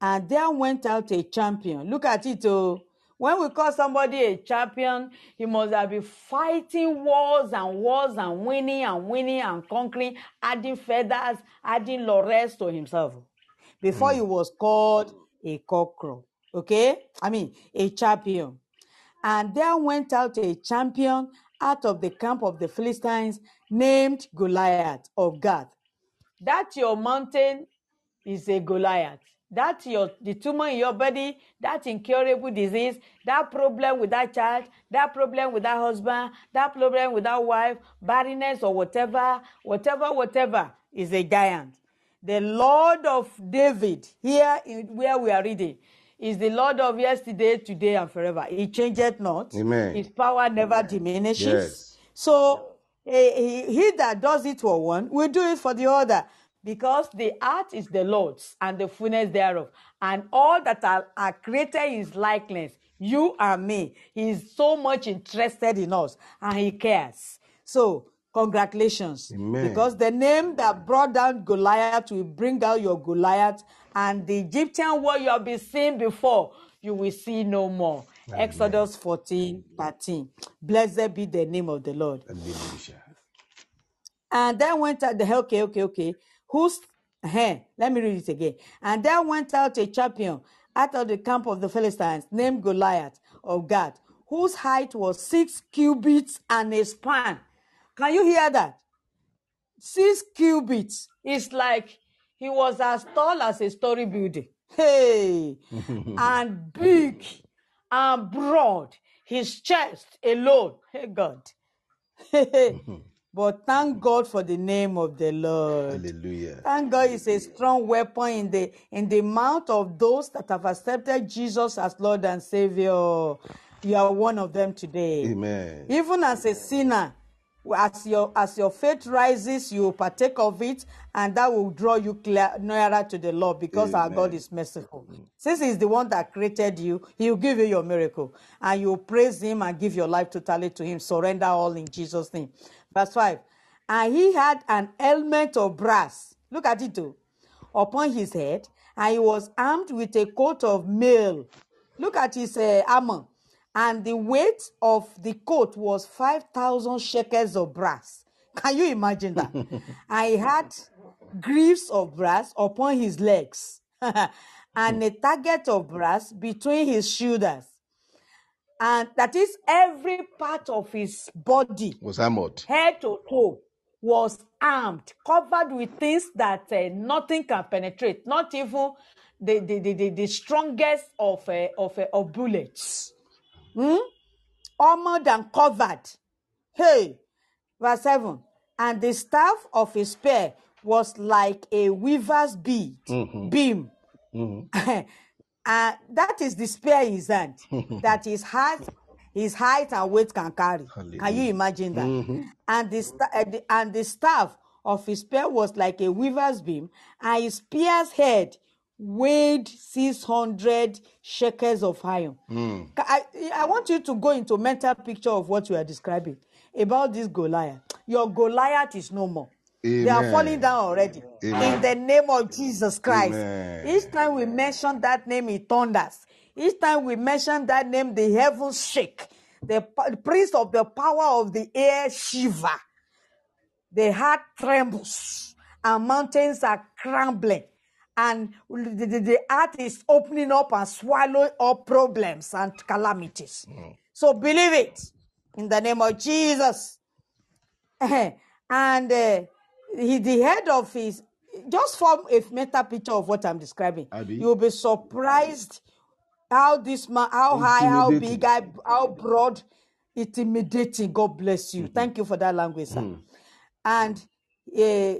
and there went out a champion. Look at it, oh. When we call somebody a champion, he must have been fighting wars and wars and winning and winning and conquering, adding feathers, adding laurels to himself. Before he was called a cockerel. Okay? I mean, a champion. And there went out a champion out of the camp of the Philistines named Goliath of Gath. That your mountain is a Goliath. That your the tumor in your body, that incurable disease, that problem with that child, that problem with that husband, that problem with that wife, barrenness or whatever, whatever, whatever is a giant. The Lord of David, here in where we are reading, is the Lord of yesterday, today, and forever. He changeth not. Amen. His power never diminishes. Yes. So he, he that does it for one will do it for the other. Because the earth is the Lord's and the fullness thereof, and all that are, are created his likeness, you and me. He is so much interested in us and he cares. So Congratulations. Amen. Because the name that brought down Goliath will bring out your Goliath, and the Egyptian war you have been seeing before, you will see no more. Exodus 14 13. Blessed be the name of the Lord. Hallelujah. And then went out the okay, okay, okay. Who's eh, let me read it again. And then went out a champion out of the camp of the Philistines, named Goliath of Gath, whose height was six cubits and a span. Can you hear that? Six cubits. It's like he was as tall as a story building. Hey, and big and broad. His chest alone. Hey, God. but thank God for the name of the Lord. Hallelujah. Thank God is a strong weapon in the in the mouth of those that have accepted Jesus as Lord and Savior. You are one of them today. Amen. Even as a sinner, as your as your faith rises, you partake of it, and that will draw you clear, nearer to the Lord because our God Amen. is merciful. Since He's the one that created you, He will give you your miracle, and you praise Him and give your life totally to Him. Surrender all in Jesus' name. Verse five. And he had an helmet of brass. Look at it too. Upon his head, and he was armed with a coat of mail. Look at his uh, armor. And the weight of the coat was 5,000 shekels of brass. Can you imagine that? he had greaves of brass upon his legs and a target of brass between his shoulders. And that is every part of his body Was armored. head to toe was armed, covered with things that uh, nothing can penetrate, not even the, the, the, the, the strongest of, uh, of, uh, of bullets. Hmm? Armored and covered. Hey, verse 7. And the staff of his spear was like a weaver's bead, beam. and that is the spear in his hand, that his height, his height and weight can carry. Can you imagine that? And the, sta- uh, the and the staff of his spear was like a weaver's beam, and his spear's head weighed six hundred shekels of iron. Hmm. Ca- I, I want you to go into mental picture of what you are describing about this Goliath. Your Goliath is no more. They are falling down already. In the name of Jesus Christ. Amen. Each time we mention that name, it thunders. Each time we mention that name, the heavens shake. The p- prince of the power of the air shiver. The heart trembles, and mountains are crumbling, and the, the, the earth is opening up and swallowing up problems and calamities. So believe it in the name of Jesus. and uh, he, the head of his, just form a mental picture of what I'm describing. Abi. You'll be surprised how this man, how high, how big, how, broad, intimidating. God bless you. Thank you for that language, sir. And uh,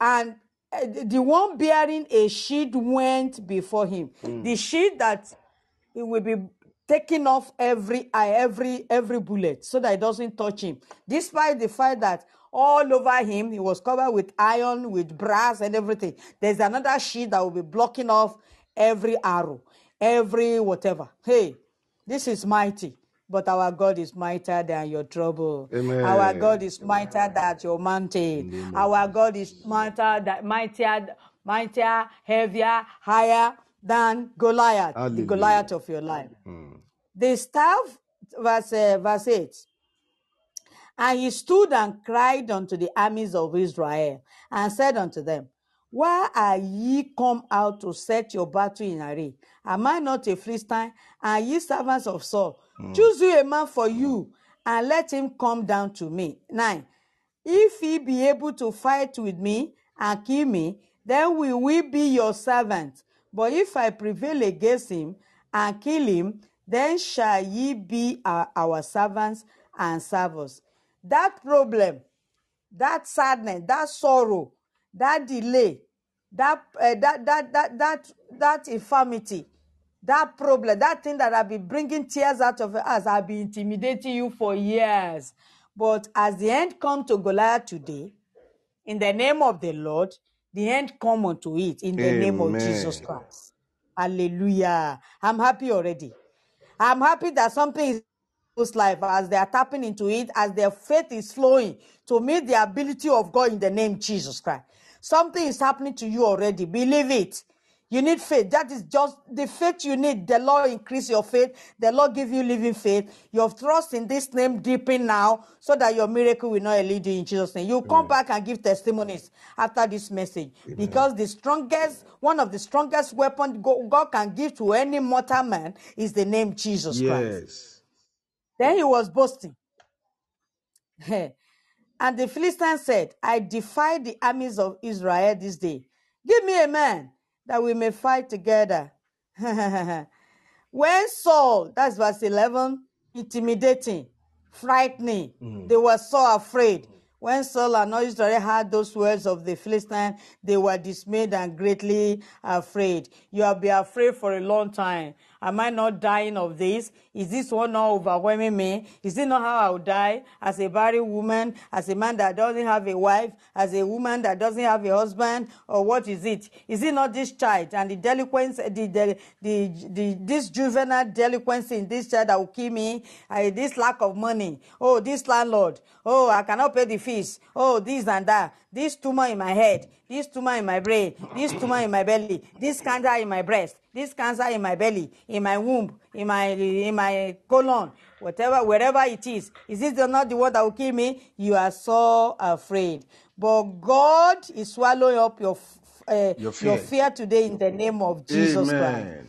and uh, the one bearing a shield went before him. The shield that he will be taking off every eye, every every bullet, so that it doesn't touch him. Despite the fact that all over him he was covered with iron, with brass, and everything. There's another shield that will be blocking off every arrow, every whatever. Hey, this is mighty. But our God is mightier than your trouble. Our God is mightier than your mountain. Our God is mightier, that mightier, mightier, heavier, higher than Goliath, the Goliath of your life. The staff, verse, uh, verse 8. And he stood and cried unto the armies of Israel and said unto them, Why are ye come out to set your battle in array? Am I not a Philistine? And ye servants of Saul, choose you a man for you, and let him come down to me. Nine. If he be able to fight with me and kill me, then will we be your servants. But if I prevail against him and kill him, then shall ye be our, our servants and serve us. That problem, that sadness, that sorrow, that delay, that uh, that that that that that infirmity, that problem, that thing that I've been bringing tears out of us, have been intimidating you for years. But as the end come to Goliath today, in the name of the Lord, the end come unto it in the name of Jesus Christ. Hallelujah. I'm happy already. I'm happy that something is life as they are tapping into it, as their faith is flowing to meet the ability of God in the name Jesus Christ. Something is happening to you already. Believe it. You need faith. That is just the faith you need. The Lord increase your faith. The Lord give you living faith. Your trust in this name deepen now so that your miracle will not elude you in Jesus' name. You come back and give testimonies after this message because the strongest, one of the strongest weapon go- God can give to any mortal man is the name Jesus Christ. Yes. Then he was boasting. and the Philistine said, I defy the armies of Israel this day. Give me a man that we may fight together. when Saul, that's verse 11, intimidating, frightening, mm. they were so afraid. When Saul and Israel heard those words of the Philistine, they were dismayed and greatly afraid. You have been afraid for a long time. Am I not dying of this? Is this one not overwhelming me? Is it not how I will die as a barren woman, as a man that doesn't have a wife, as a woman that doesn't have a husband, or what is it? Is it not this child and the delinquents, the, the, the, the this juvenile delinquency in this child that will kill me? Uh, this lack of money. Oh, this landlord. Oh, I cannot pay the fees. Oh, this and that. This tumor in my head. This tumor in my brain. This tumor in my belly. This cancer in my breast. This cancer in my belly, in my womb, in my in my colon, whatever, wherever it is. Is this not the one that will kill me? You are so afraid. But God is swallowing up your uh, Your fear. your fear today in the name of Jesus Christ. Amen.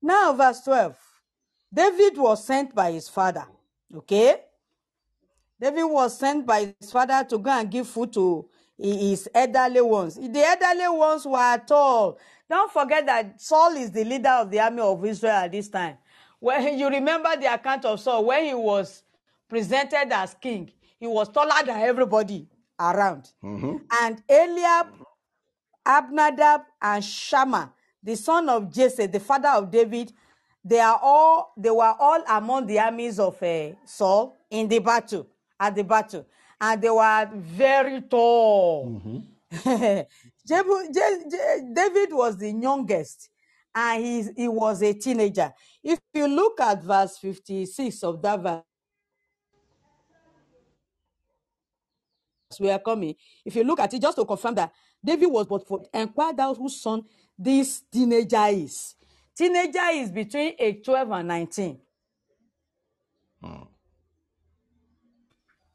Now, verse 12. David was sent by his father. Okay? David was sent by his father to go and give food to hi- his elderly ones. The elderly ones were tall. Don't forget that Saul is the leader of the army of Israel at this time. When you remember the account of Saul, when he was presented as king, he was taller than everybody around. And Eliab Abnadab and Shammah, the son of Jesse, the father of David, they are all they were all among the armies of uh, Saul in the battle at the battle, and they were very tall. Jebu- Je- Je- David was the youngest, and he he was a teenager. If you look at verse fifty-six of that verse. we are coming. If you look at it, just to confirm that David was but for inquire thou whose son this teenager is. Teenager is between age 12 and 19. Hmm.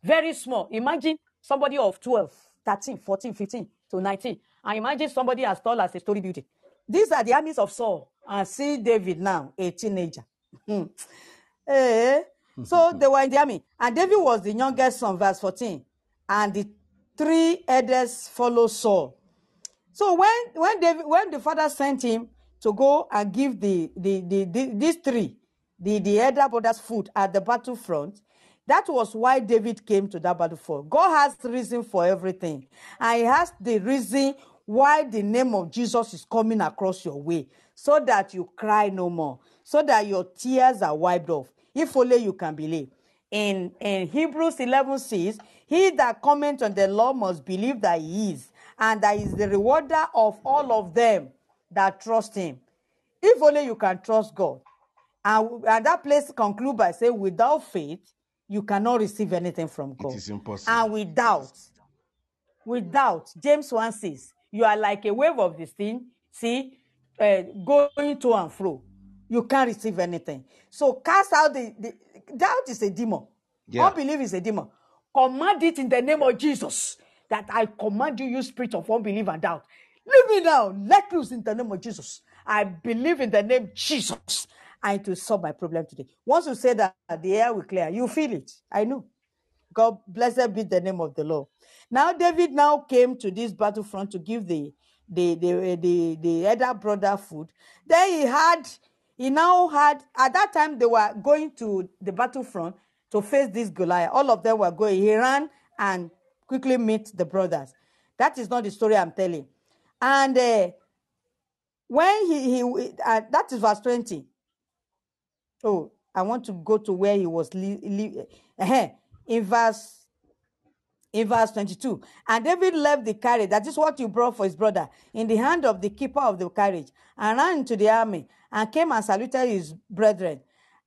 Very small. Imagine somebody of 12, 13, 14, 15 to 19. And imagine somebody as tall as a story beauty. These are the armies of Saul. And see David now, a teenager. Hmm. Eh, so they were in the army. And David was the youngest son, verse 14. And the three elders followed Saul. So when when David when the father sent him to go and give the the, the, the these three the the elder brothers food at the battlefront, that was why David came to that battlefront. God has reason for everything, and He has the reason why the name of Jesus is coming across your way, so that you cry no more, so that your tears are wiped off. If only you can believe. In in Hebrews 11 says, He that comments on the law must believe that He is, and that He is the rewarder of all of them that trust Him. If only you can trust God. And, and that place conclude by saying, without faith, you cannot receive anything from God. It is impossible. And without, without, James 1 says, you are like a wave of this thing, see, uh, going to and fro. You can't receive anything. So cast out the, the doubt is a demon. Yeah. Unbelief is a demon. Command it in the name of Jesus. That I command you, you spirit of unbelief and doubt. Leave me now. Let loose in the name of Jesus. I believe in the name Jesus. And to solve my problem today. Once you say that, the air will clear. You feel it. I know. God blessed be the name of the Lord. Now David now came to this battlefront to give the the the the, the elder brother food. Then he had he now had at that time they were going to the battlefront to face this Goliath. All of them were going. He ran and quickly meet the brothers. That is not the story I'm telling. And uh, when he he uh, that is verse twenty. Oh, I want to go to where he was li- li- eh, in verse in verse 22 and david left the carriage that is what you brought for his brother in the hand of the keeper of the carriage and ran into the army and came and saluted his brethren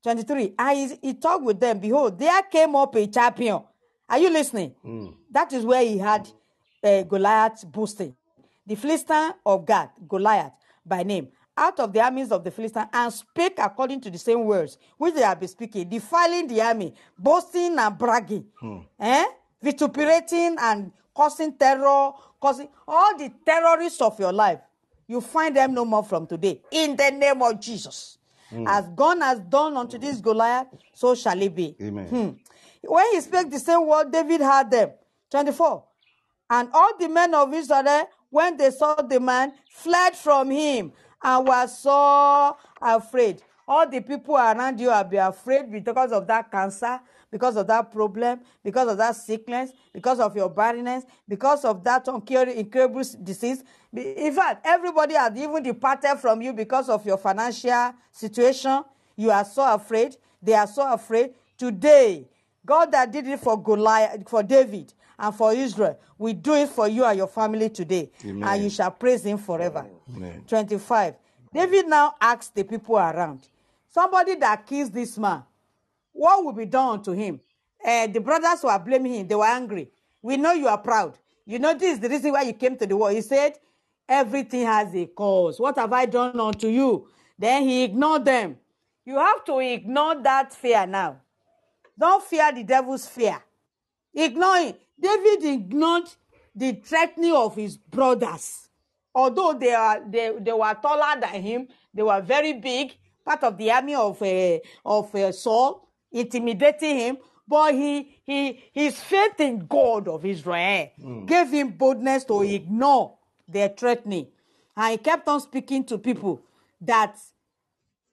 23. And he, he talked with them. Behold, there came up a champion. Are you listening? That is where he had uh, Goliath boasting. The Philistine of Gath, Goliath by name, out of the armies of the Philistine, and spake according to the same words which they have been speaking, defiling the army, boasting and bragging, eh? Vituperating and causing terror, causing all the terrorists of your life. You find them no more from today. In the name of Jesus. As God has done unto this Goliath, so shall it be. Amen. Hmm. When he spake the same word, David had them. 24. And all the men of Israel, when they saw the man, fled from him and were so afraid. All the people around you will be afraid because of that cancer, because of that problem, because of that sickness, because of your barrenness, because of that incurable disease. In fact, everybody has even departed from you because of your financial situation. You are so afraid. They are so afraid. Today, God that did it for Goliath, for David, and for Israel, we do it for you and your family today, Amen. and you shall praise Him forever. Amen. 25. David now asks the people around, somebody that kills this man, what will be done unto him? Eh, the brothers were blaming him, they were angry. We know you are proud. You know this is the reason why you came to the war. He said, Everything has a cause. What have I done unto you? Then he ignored them. You have to ignore that fear now. Don't fear the devil's fear. Ignore it. David ignored the threatening of his brothers. Although they are they, they were taller than him, they were very big, part of the army of uh, of uh, Saul, intimidating him. But he he his faith in God of Israel gave him boldness to ignore their threatening, and he kept on speaking to people that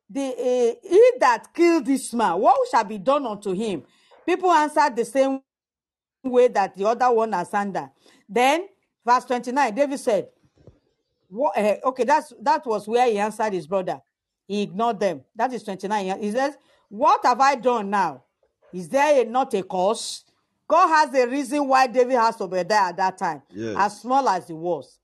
the uh, he that killed this man, what shall be done unto him? People answered the same way that the other one has answered. Then, verse 29, David said, what, eh, okay, that's that was where he answered his brother. He ignored them. That is 29. He says, What have I done now? Is there a- not a cause? God has a reason why David has to be there at that time, Yes. as small as he was.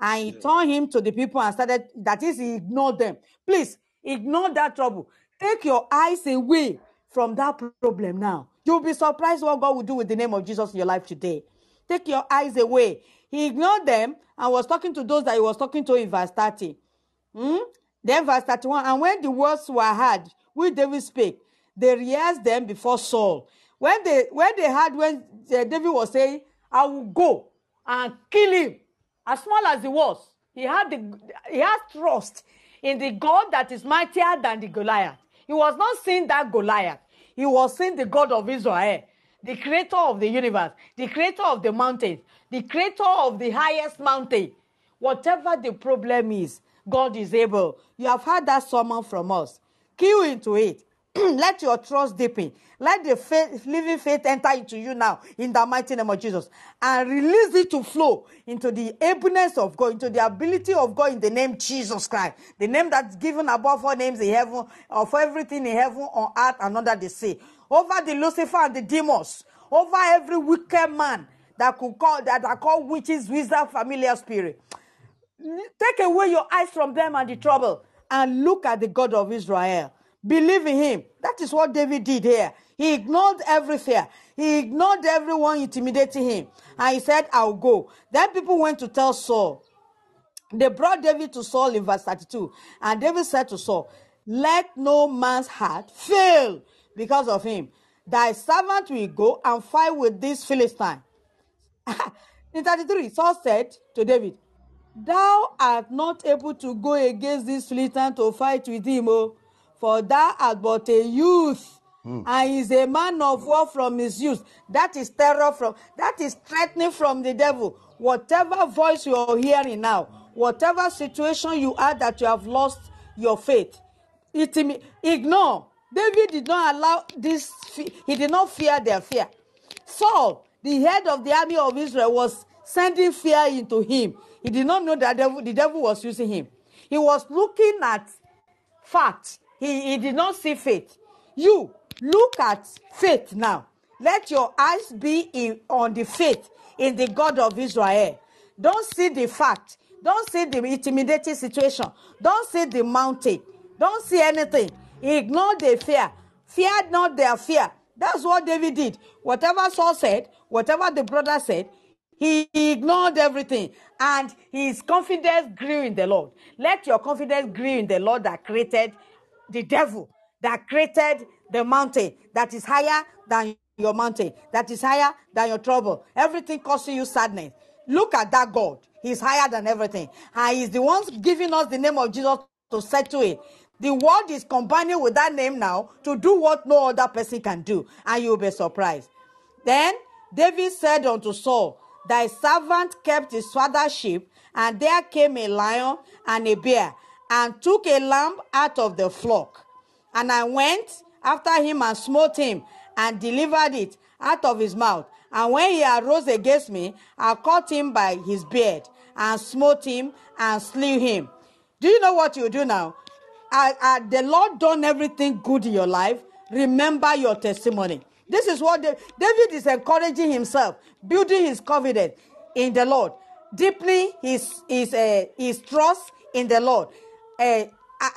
And he turned him to the people and started, that is, he ignored them. Please ignore that trouble. Take your eyes away from that problem now. You'll be surprised what God will do with the name of Jesus in your life today. Take your eyes away. He ignored them and was talking to those that he was talking to in verse 30. Hmm? Then verse 31, and when the words were heard, which David spake, they rehearsed them before Saul. When they when they heard when uh, David was saying, I will go and kill him, as small as he was, he had the he had trust in the God that is mightier than the Goliath. He was not seeing that Goliath. He was seeing the God of Israel, the creator of the universe, the creator of the mountains, the creator of the highest mountain. Whatever the problem is, God is able. You have heard that sermon from us. Cue into it. Let your trust deepen. Let the faith, living faith enter into you now in the mighty name of Jesus and release it to flow into the ableness of God, into the ability of God in the name Jesus Christ, the name that's given above all names in heaven, of everything in heaven, on earth, and under the sea. Over the Lucifer and the demons, over every wicked man that could call that are called witches, wizards, familiar spirit. Take away your eyes from them and the trouble and look at the God of Israel. Believe in him. That is what David did here. He ignored every fear. He ignored everyone intimidating him. And he said, I'll go. Then people went to tell Saul. They brought David to Saul in verse 32. And David said to Saul, Let no man's heart fail because of him. Thy servant will go and fight with this Philistine. in 33, Saul said to David, Thou art not able to go against this Philistine to fight with him, oh, for thou art but a youth, and is a man of war from his youth. That is terror from, that is threatening from the devil. Whatever voice you are hearing now, whatever situation you are that you have lost your faith, it ignore. David did not allow this, he did not fear their fear. Saul, the head of the army of Israel, was sending fear into him. He did not know that devil, the devil was using him. He was looking at fact. He, he did not see faith. You look at faith now. Let your eyes be in, on the faith in the God of Israel. Don't see the fact. Don't see the intimidating situation. Don't see the mountain. Don't see anything. Ignore the fear. Fear not their fear. That's what David did. Whatever Saul said, whatever the brother said, he ignored everything and his confidence grew in the Lord. Let your confidence grow in the Lord that created the devil, that created the mountain that is higher than your mountain, that is higher than your trouble. Everything causing you sadness. Look at that God. He's higher than everything. And he's the one giving us the name of Jesus to settle it. The world is combining with that name now to do what no other person can do. And you'll be surprised. Then David said unto Saul, Thy servant kept his father's sheep, and there came a lion and a bear, and took a lamb out of the flock. And I went after him and smote him, and delivered it out of his mouth. And when he arose against me, I caught him by his beard, and smote him, and slew him. Do you know what you do now? Uh, the Lord done everything good in your life. Remember your testimony. This is what Da- David is encouraging himself, building his confidence in the Lord, deeply his his uh, his trust in the Lord, uh,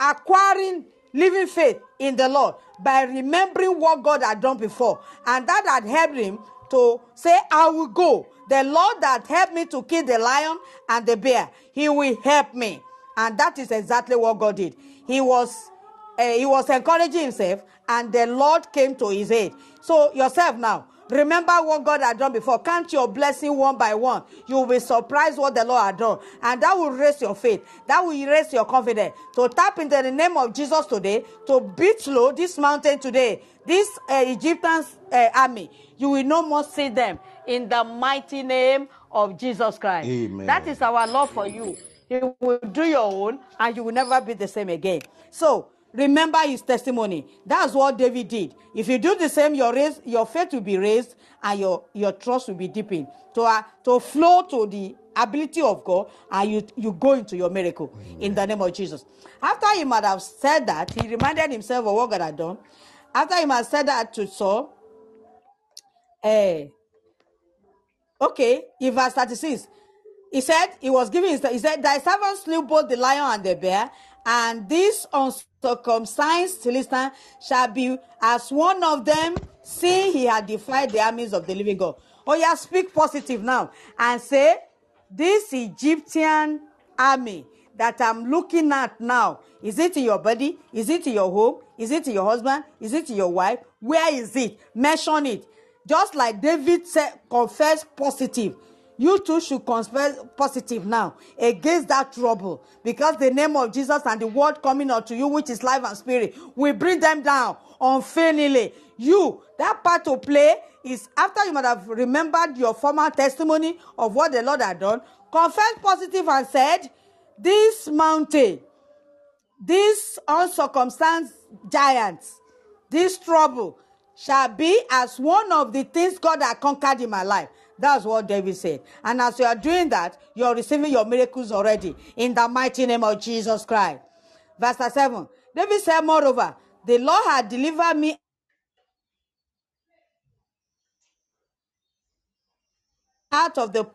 acquiring living faith in the Lord by remembering what God had done before, and that had helped him to say, "I will go." The Lord that helped me to kill the lion and the bear, He will help me, and that is exactly what God did. He was uh, he was encouraging himself, and the Lord came to his aid. So, yourself now, remember what God had done before. Count your blessing one by one. You will be surprised what the Lord had done, and that will raise your faith. That will raise your confidence. To tap into the name of Jesus today, to beat low this mountain today, this uh, Egyptian uh, army, you will no more see them in the mighty name of Jesus Christ. Amen. That is our love for you. You will do your own and you will never be the same again. So remember his testimony. That's what David did. If you do the same, your your faith will be raised and your, your trust will be deepened. To, uh, to flow to the ability of God and you, you go into your miracle in the name of Jesus. After he might have said that, he reminded himself of what God had done. After he might have said that to Saul, eh, Okay, in verse 36, he said, he was giving, he said, Thy servant slew both the lion and the bear, and this uncircumcised Philistine shall be as one of them, seeing he had defied the armies of the living God. Oh, yeah, speak positive now and say, This Egyptian army that I'm looking at now, is it in your body? Is it in your home? Is it in your husband? Is it in your wife? Where is it? Mention it. Just like David said, confess positive. You too should confess positive now against that trouble because the name of Jesus and the word coming unto you, which is life and spirit, will bring them down unfailingly. You, that part to play is after you might have remembered your former testimony of what the Lord had done, confess positive and said, This mountain, this uncircumcised giant, this trouble shall be as one of the things God had conquered in my life. That's what David said. And as you are doing that, you're receiving your miracles already in the mighty name of Jesus Christ. Verse 7 David said, Moreover, the Lord had delivered me out of the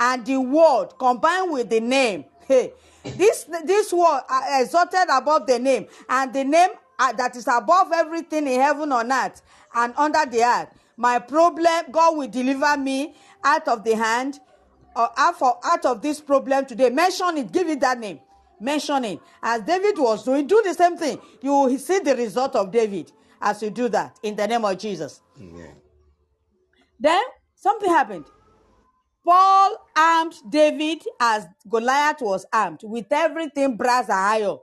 and the word combined with the name. Hey, this this word uh, exalted above the name, and the name uh, that is above everything in heaven on earth and under the earth. My problem, God will deliver me out of the hand, or out, for, out of this problem today. Mention it, give it that name. Mention it. As David was doing, do the same thing. You will see the result of David as you do that in the name of Jesus. Amen. Then something happened. Paul armed David as Goliath was armed with everything brass and iron.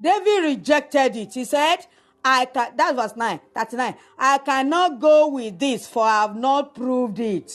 David rejected it. He said, I can that was 9, 39. I cannot go with this, for I have not proved it.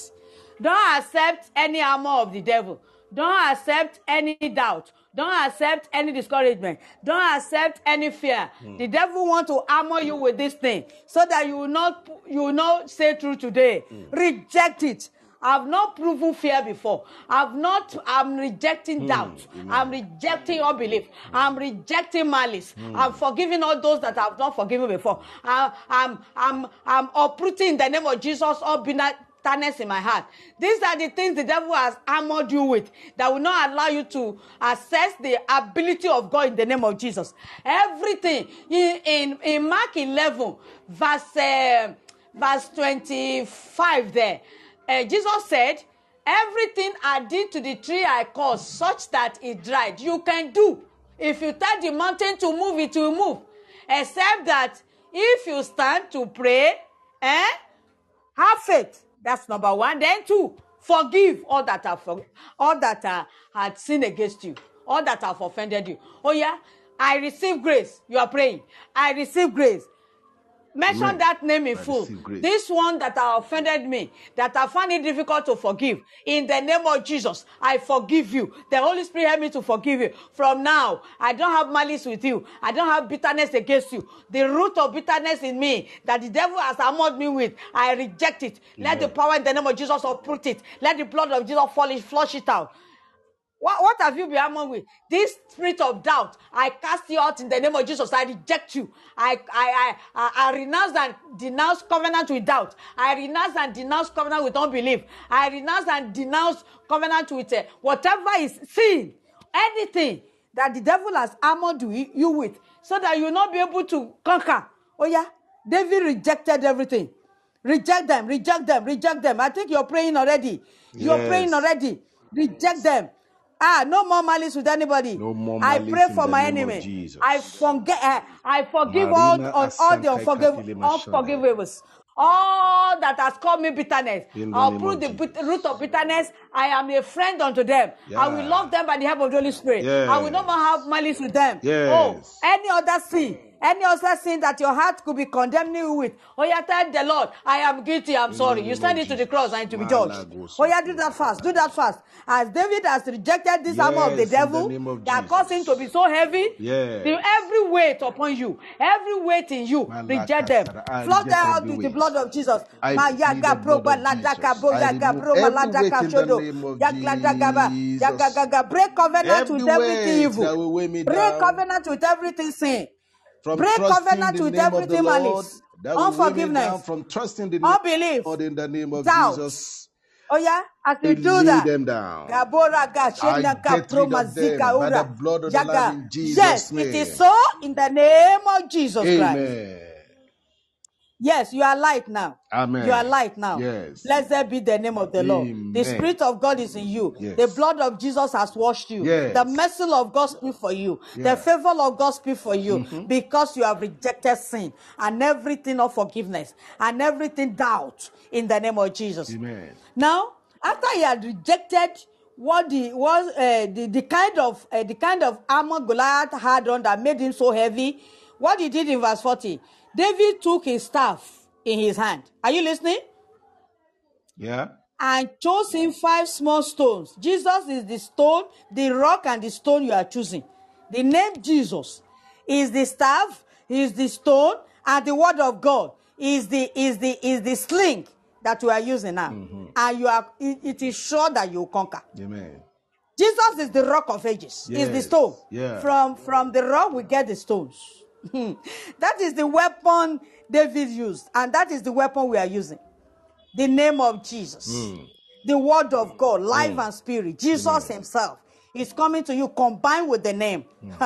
Don't accept any armor of the devil. Don't accept any doubt. Don't accept any discouragement. Don't accept any fear. Hmm. The devil want to armor you with this thing so that you will not you will not say true today. Hmm. Reject it. I've not proven fear before. I've not, I'm rejecting doubt. I'm rejecting unbelief. I'm rejecting malice. I'm forgiving all those that I've not forgiven before. I, I'm, I'm, I'm uprooting in the name of Jesus all bitter, bitterness in my heart. These are the things the devil has armored you with that will not allow you to assess the ability of God in the name of Jesus. Everything in in, in Mark 11, verse uh, verse 25 there, uh, Jesus said, Everything I did to the tree I caused, such that it dried. You can do. If you tell the mountain to move, it will move. Except that if you stand to pray, eh? Have faith. That's number one. Then two, forgive all that have for, all that uh, had sinned against you, all that have offended you. Oh yeah, I receive grace. You are praying. I receive grace. Mention Amen. that name in I full. This one that have offended me, that I find it difficult to forgive. In the name of Jesus, I forgive you. The Holy Spirit help me to forgive you. From now, I don't have malice with you. I don't have bitterness against you. The root of bitterness in me that the devil has armored me with, I reject it. Let the Amen. power in the name of Jesus uproot it. Let the blood of Jesus fall flush it out. What, what have you been armored with? This spirit of doubt, I cast you out in the name of Jesus. I reject you. I, I, I, I, renounce and denounce covenant with doubt. I renounce and denounce covenant with unbelief. I renounce and denounce covenant with uh, whatever is sin, anything that the devil has armored you, with, so that you will not be able to conquer. Oh yeah, David rejected everything. Reject them, reject them, reject them. I think you're praying already. You're praying Yes. already. Reject them. Ah, no more malice with anybody. No more I malice pray in for my enemy. I forget. Uh, I forgive all Marina on all the unforgiv- unforgivables. All that has caused me bitterness. I'll prove the bit- root of bitterness. I am a friend unto them. I will Yeah. love them by the help of the Holy Spirit. I will no Yes. more have malice with them. Yes. Oh, any other sin, any other sin that your heart could be condemning you with. Oh, yeah, tell the Lord, I am guilty, I'm the sorry. You send it to the cross and to be judged. Oh, yeah, do that fast. Do that fast. As David has rejected this armor of the Yes, the devil name of that caused him to be so heavy, Yes. the every weight upon you, every weight in you, reject them. Flood them out with the blood of Jesus. I Ma plead the yaga blood proba ladaka Jesus. bo I yaga remove proba ladaka the shodo. Yagladagaba, yagagaga. Break covenant with everything evil. Break covenant with everything sin. From Break covenant with name the malice, that will weigh me down unforgiveness, from trusting the name unbelief, Lord in the name of doubt. Jesus. Oh yeah, as do that, them down. Gabora ga I get rid of them zika by the ura blood of the Lamb Jesus' Yes, it is so in the name of Jesus Christ. Amen. Yes, you are light now. You are Amen. light now. Yes. Blessed be the name of the Lord. The Amen. Spirit of God is in you. The Yes. blood of Jesus has washed you. The Yes. mercy of God speak for you. The Yeah. favor of God speak for you because you have rejected sin and everything of forgiveness and everything doubt in the name of Jesus. Amen. Now, after he had rejected what the was uh, the, the kind of uh, the kind of armor Goliath had on that made him so heavy, what he did in verse 40, David took his staff in his hand. Are you listening? Yeah. And chose him five small stones. Jesus is the stone, the rock, and the stone you are choosing. The name Jesus is the staff, is the stone, and the word of God is the is the is the sling that you are using now. And you are it- it is sure that you will conquer. Amen. Jesus is the rock of ages. Is the Yes. stone. Yeah. From from the rock we get the stones. that is the weapon David used, and that is the weapon we are using. The name of Jesus. Hmm. The word of God, hmm. life and spirit. Jesus hmm. himself is coming to you combined with the name.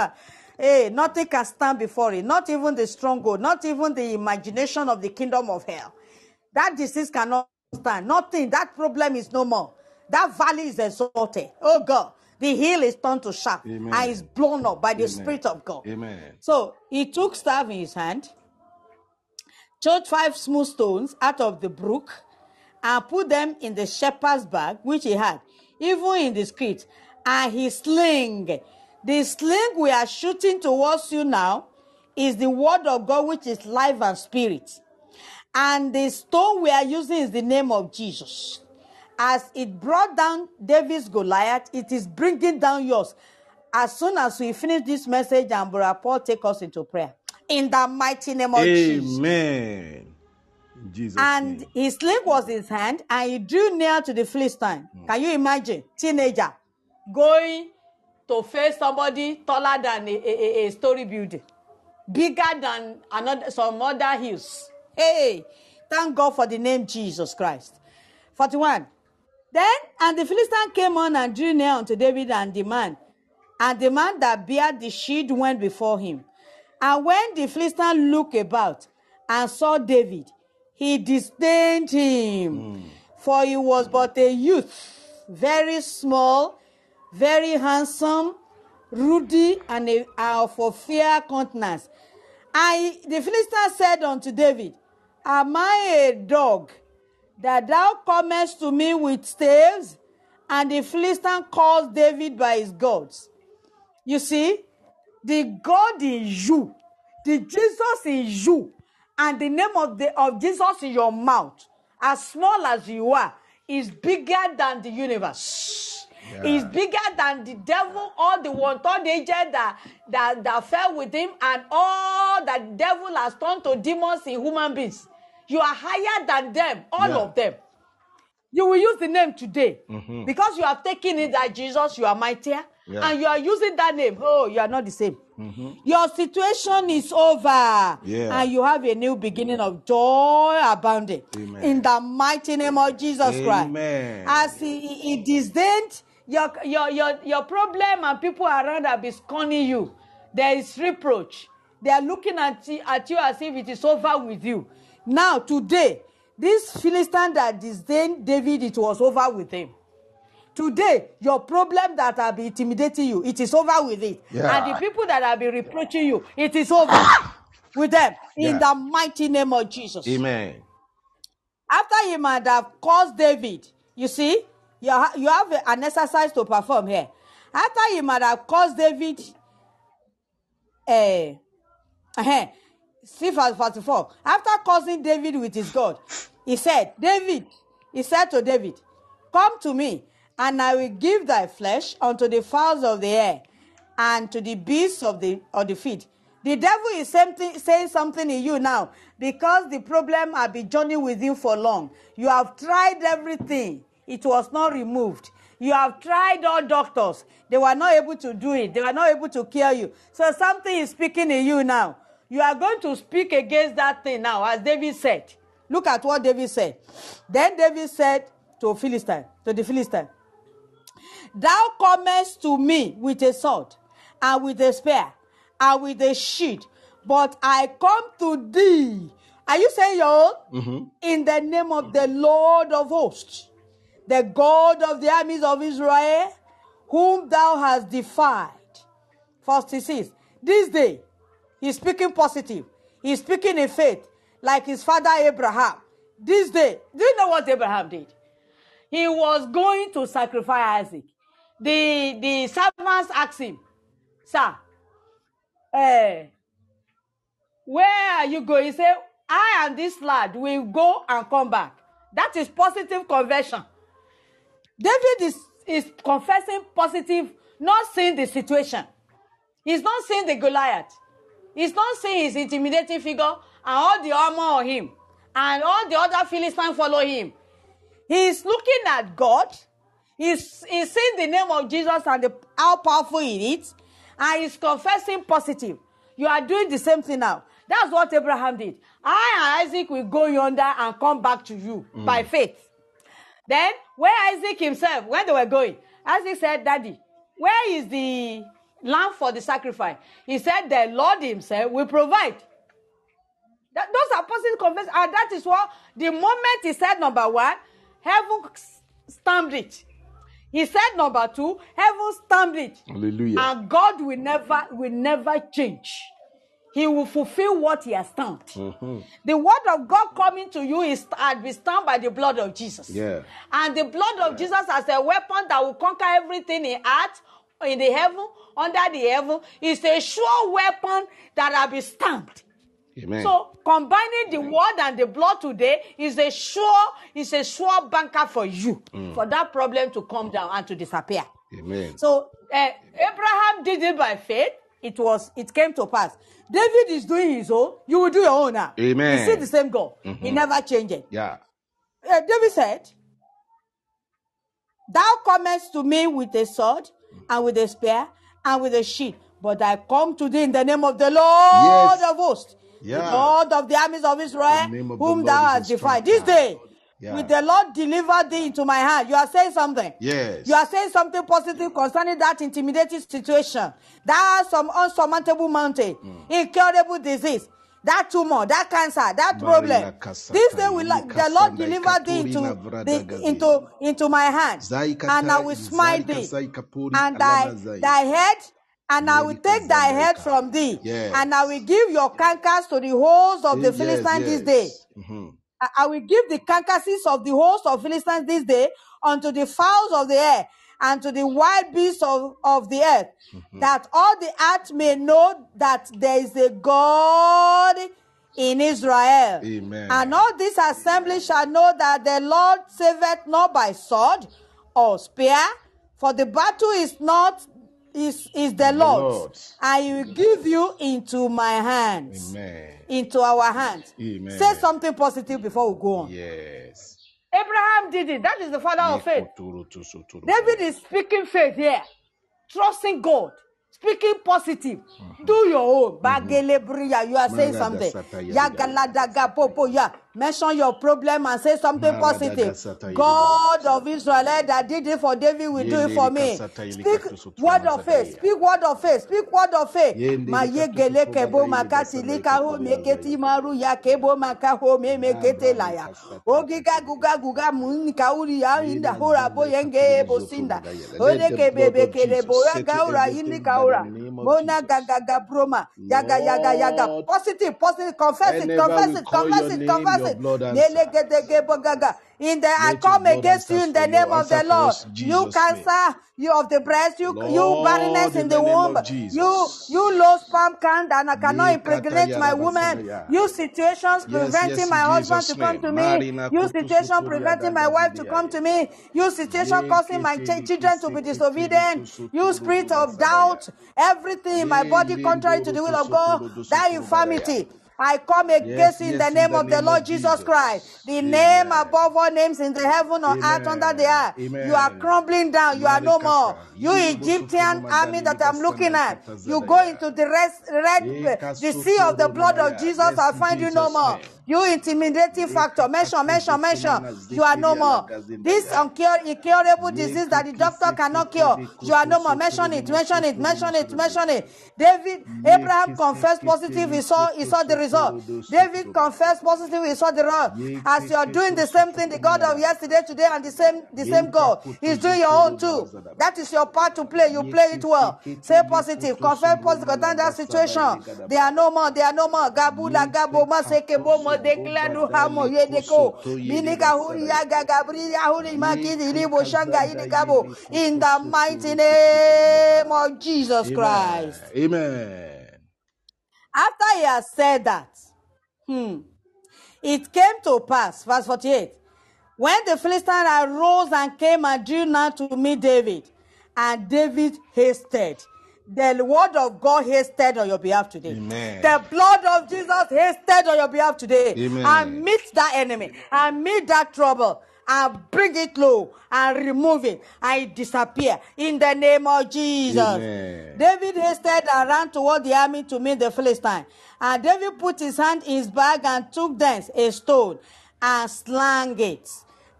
hey, nothing can stand before it. Not even the stronghold, not even the imagination of the kingdom of hell. That disease cannot stand. Nothing. That problem is no more. That valley is exalted. Oh God. The hill is turned to shaft Amen. and is blown up by the Amen. Spirit of God. Amen. So he took staff in his hand, chose five smooth stones out of the brook, and put them in the shepherd's bag which he had, even in the script, and his sling. The sling we are shooting towards you now is the word of God, which is life and spirit. And the stone we are using is the name of Jesus. As it brought down David's Goliath, it is bringing down yours. As soon as we finish this message, and Brother Paul take us into prayer. In the mighty name of Jesus. Amen. Jesus' And name. his sling was his hand, and he drew near to the Philistine. Can you imagine? Teenager going to face somebody taller than a, a, a- a story building, bigger than another some other hills. Hey, thank God for the name Jesus Christ. 41. Then, and the Philistine came on and drew near unto David and the man. And the man that bare the shield went before him. And when the Philistine looked about and saw David, he disdained him, for he was but a youth, very small, very handsome, ruddy, and a, of a fair countenance. And he- the Philistine said unto David, Am I a dog that thou comest to me with staves? And the Philistine calls David by his gods. You see, the God in you, the Jesus in you, and the name of the of Jesus in your mouth, as small as you are, is bigger than the universe. Is bigger than the devil, all the one-third angel that, that that fell with him, and all that devil has turned to demons in human beings. You are higher than them, all Yeah. of them. You will use the name today because you have taken it that Jesus, you are mightier, Yeah. and you are using that name. Oh, you are not the same. Your situation is over, Yeah. and you have a new beginning of joy abounding Amen. in the mighty name of Jesus Christ. Amen. As he, he, disdained your, your, your, your problem, and people around are be scorning you, there is reproach. They are looking at at you as if it is over with you. Now, today, this Philistine that disdained David, it was over with him. Today, your problem that have been intimidating you, it is over with it. Yeah. And the people that have been reproaching you, it is over with them. In Yeah. the mighty name of Jesus. Amen. After he might have caused David, you see, you, ha- you have a- an exercise to perform here. After he might have caused David, eh, uh, see verse 44. After causing David with his God, he said, David, he said to David, Come to me, and I will give thy flesh unto the fowls of the air and to the beasts of the of the field. The devil is something, saying something in you now because the problem have been journeying with you for long. You have tried everything, it was not removed. You have tried all doctors, they were not able to do it, they were not able to cure you. So something is speaking in you now. You are going to speak against that thing now, as David said. Look at what David said. Then David said to Philistine, to the Philistine, Thou comest to me with a sword, and with a spear, and with a shield, but I come to thee. Are you saying your own? Mm-hmm. In the name of the Lord of hosts, the God of the armies of Israel, whom thou hast defied. Verse 6. This day, he's speaking positive. He's speaking in faith, like his father Abraham. This day, do you know what Abraham did? he was going to sacrifice Isaac. The the servants asked him, Sir, eh, where are you going? He said, I and this lad will go and come back. That is positive conversion. David is, is confessing positive, not seeing the situation. He's not seeing the Goliath. He's not seeing his intimidating figure and all the armor on him. And all the other Philistines follow him. He's looking at God. He's, he's seeing the name of Jesus and the, how powerful it is. And he's confessing positive. You are doing the same thing now. That's what Abraham did. I and Isaac will go yonder and come back to you by faith. Then, where Isaac himself, when they were going, Isaac said, Daddy, where is the lamb for the sacrifice? He said, The Lord Himself will provide. That, those are positive confessions. And that is what the moment he said number one, heaven stamped it. He said number two, heaven stamped it. Hallelujah. And God will never will never change. He will fulfill what he has stamped. The word of God coming to you is has been stamped by the blood of Jesus. Yeah. And the blood of Jesus as a weapon that will conquer everything in earth, in the heaven, under the heaven, is a sure weapon that has been stamped. Amen. So combining the word and the blood today is a sure is a sure banker for you for that problem to come down and to disappear. Amen. So uh, Abraham did it by faith. It was it came to pass. David is doing his own. You will do your own now. Amen. You see the same God. He never changed it. yeah. Uh, David said, Thou comest to me with a sword and with a spear and with a shield, but I come to thee in the name of the Lord Yes. of hosts, Yeah. the God of the armies of Israel, of whom thou hast defied. This day, Yeah. Will the Lord deliver thee into my hand? You are saying something. Yes. You are saying something positive concerning that intimidating situation, that some unsurmountable mountain, Hmm. incurable disease, that tumor, that cancer, that problem. This day will the Lord deliver thee into, the, into, into my hand, and I will smite thee, and thy, thy head, and I will take thy head from thee, Yes. and I will give your cankers to the host of the Yes, Philistines this yes. day. Mhm. I will give the carcasses of the host of Philistines this day unto the fowls of the air and to the wild beasts of, of the earth, Mm-hmm. that all the earth may know that there is a God in Israel. Amen. And all this assembly shall know that the Lord saveth not by sword or spear, for the battle is not is, is the, The Lord's, and he will give you into my hands Amen. into our hands. Amen. Say something positive before we go on. Yes. Abraham did it. That is the father of faith. David is speaking faith here, trusting God, speaking positive. Mm-hmm. Do your own. Bagelebriya, you are saying something. Yagaladaga popo ya. Mention your problem and say something positive. God of Israel eh, that did it for David will do it for me. Speak word of faith. Speak word of faith. Speak word of faith. Yende Ma lika yegele kebo makati lika lika ho lika meketi maru ya kebo makaho me mekete laya. Ogiga guga guga munika uri ya inda hora zanda boyenge ikatoro bosinda. zoto magaya. Let Ode the ke blood bebe of kere Jesus boya settle gaura indi kaura. the name of Mona gaga gabroma. Yaga yaga yaga. Positive, positive. Confess it, confess it, confess it, confess it. Blood Nele answers. gede gebo gaga. In the I come against you in the name of the Lord. You cancer, you of the breast, you you barrenness in the womb, you you low sperm count and I cannot impregnate my woman. You situations preventing my husband to come to me. You situation preventing my wife to come to me. You situation causing my kete ch- liki children to be disobedient. You spirit of doubt, everything in my body contrary to the will of God, that infirmity. I come against you in the yes, in name of the name Lord of Jesus Christ, the name above all names in the heaven or earth under the Amen. earth. You are crumbling down. You are no more. You Egyptian army that I'm looking at. You go into the rest, red, the sea of the blood of. Jesus. I'll find you no more. You intimidating factor. Mention, mention, mention. You are no more. This incurable disease that the doctor cannot cure. You are no more. Mention it, mention it, mention it, mention it. David, Abraham confessed positive. He saw, he saw the result. David confessed positive. He saw the result. As you are doing the same thing, the God of yesterday, today, and the same, the same God, He's doing your own too. That is your part to play. You play it well. Say positive. Confess positive. Concerning that situation. They are no more. They are no more. Gabula gabo maseke bomo deklanu hamo yedeko. Binika huri yaga gabri yahuri makidi ribo shanga yidikabo. In the mighty name of Jesus Christ. Amen. After he has said that, hmm, it came to pass, verse 48, when the Philistine arose and came and drew nigh to meet David, and David hasted. The word of God hasted on your behalf today. Amen. The blood of Jesus hasted on your behalf today. Amen. And meet that enemy, and meet that trouble, and bring it low, and remove it, and it disappear in the name of Jesus. Amen. David hasted and ran toward the army to meet the Philistine. And David put his hand in his bag and took thence a stone and slang it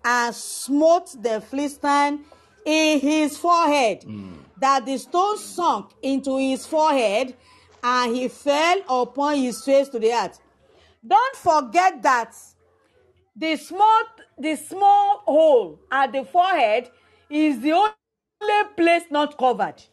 and smote the Philistine in his forehead, mm. That the stone sunk into his forehead and he fell upon his face to the earth. Don't forget that the small the small hole at the forehead is the only place not covered.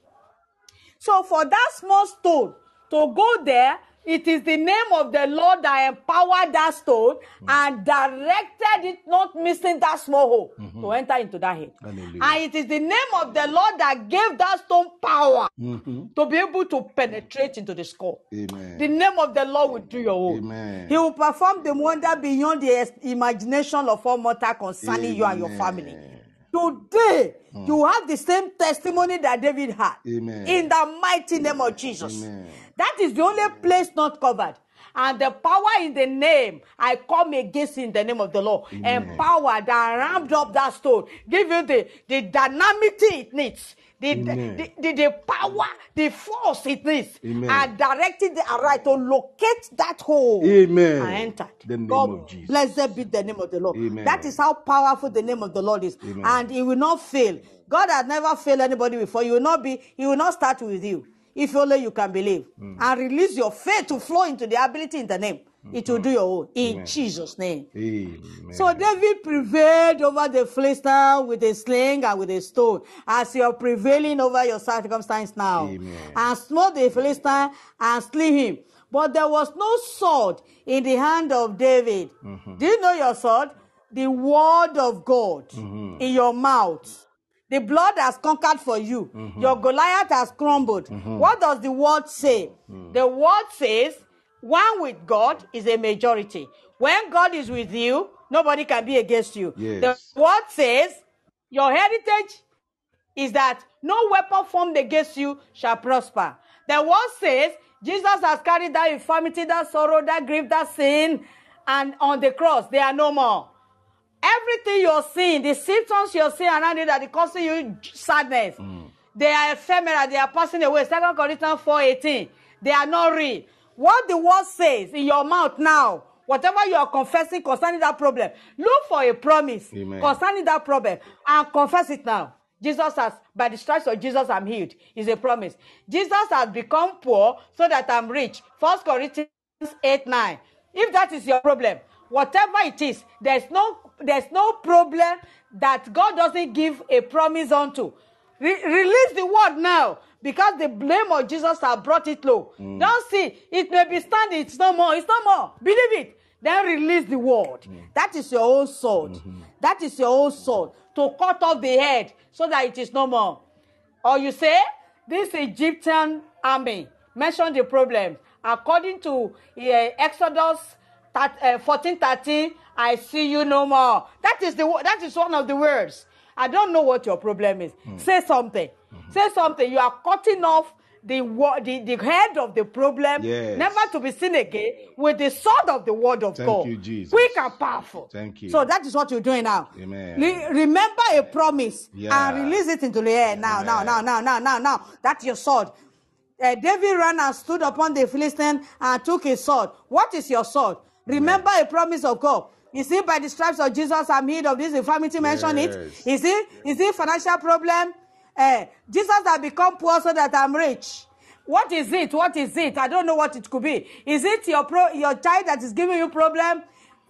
So for that small stone to go there, it is the name of the Lord that empowered that stone and directed it, not missing that small hole to enter into that head. Hallelujah. And it is the name of the Lord that gave that stone power Mhm. to be able to penetrate into the skull. Amen. The name of the Lord will do your own. Amen. He will perform the wonder beyond the imagination of all mortal concerning you and your family. Today, you have the same testimony that David had. Amen. In the mighty name of Jesus. Amen. That is the only place not covered. And the power in the name, I come against in the name of the Lord. Amen. Empower that ramped up that stone. Give you the, the dynamity it needs. The, the, the, the power, the force it needs. Amen. And directed the right to locate that hole. Amen. And entered. The name God of Jesus. blessed be the name of the Lord. Amen. That is how powerful the name of the Lord is. Amen. And it will not fail. God has never failed anybody before. You will not be, he will not start with you. If only you can believe. Mm. And release your faith to flow into the ability in the name. It will do your own. In Amen. Jesus' name. Amen. So David prevailed over the Philistine with a sling and with a stone, as you're prevailing over your circumstance now. Amen. And smote the Philistine and slew him. But there was no sword in the hand of David. Mm-hmm. Do you know your sword? The word of God Mm-hmm. in your mouth. The blood has conquered for you. Mm-hmm. Your Goliath has crumbled. What does the word say? Mm. The word says, one with God is a majority. When God is with you, nobody can be against you. Yes. The word says, your heritage is that no weapon formed against you shall prosper. The word says, Jesus has carried that infirmity, that sorrow, that grief, that sin, and on the cross, they are no more. Everything you're seeing, the symptoms you're seeing around you that is causing you sadness, they are ephemeral, they are passing away. Second Corinthians 4:18. They are not real. What the word says in your mouth now, whatever you are confessing concerning that problem, look for a promise Amen. concerning that problem and confess it now. Jesus has, by the stripes of Jesus, I'm healed. Is a promise. Jesus has become poor so that I'm rich. First Corinthians 8 9. If that is your problem, whatever it is, there's no there's no problem that God doesn't give a promise unto. Re- release the word now because the blame of Jesus has brought it low. Don't see it may be standing, it's no more, it's no more. Believe it. Then release the word. That is your own sword. That is your own sword to cut off the head so that it is no more. Or you say, this Egyptian army, mention the problem. According to uh, Exodus that, uh, 14 13, I see you no more. That is, the, that is one of the words. I don't know what your problem is. Say something. Say something. You are cutting off the, the, the head of the problem, Yes. never to be seen again, with the sword of the word of Thank God. you, Jesus. Quick and powerful. Thank you. So that is what you're doing now. Amen. Re- remember a promise Yeah. and release it into the air now, now, now, now, now, now, now. That's your sword. Uh, David ran and stood upon the Philistine and took his sword. What is your sword? Remember a promise of God. You see, by the stripes of Jesus, I'm healed of this infirmity. Mention it. Yes. You see, you see, financial problem. Uh, Jesus has become poor so that I'm rich. What is it? What is it? I don't know what it could be. Is it your pro- your child that is giving you problem?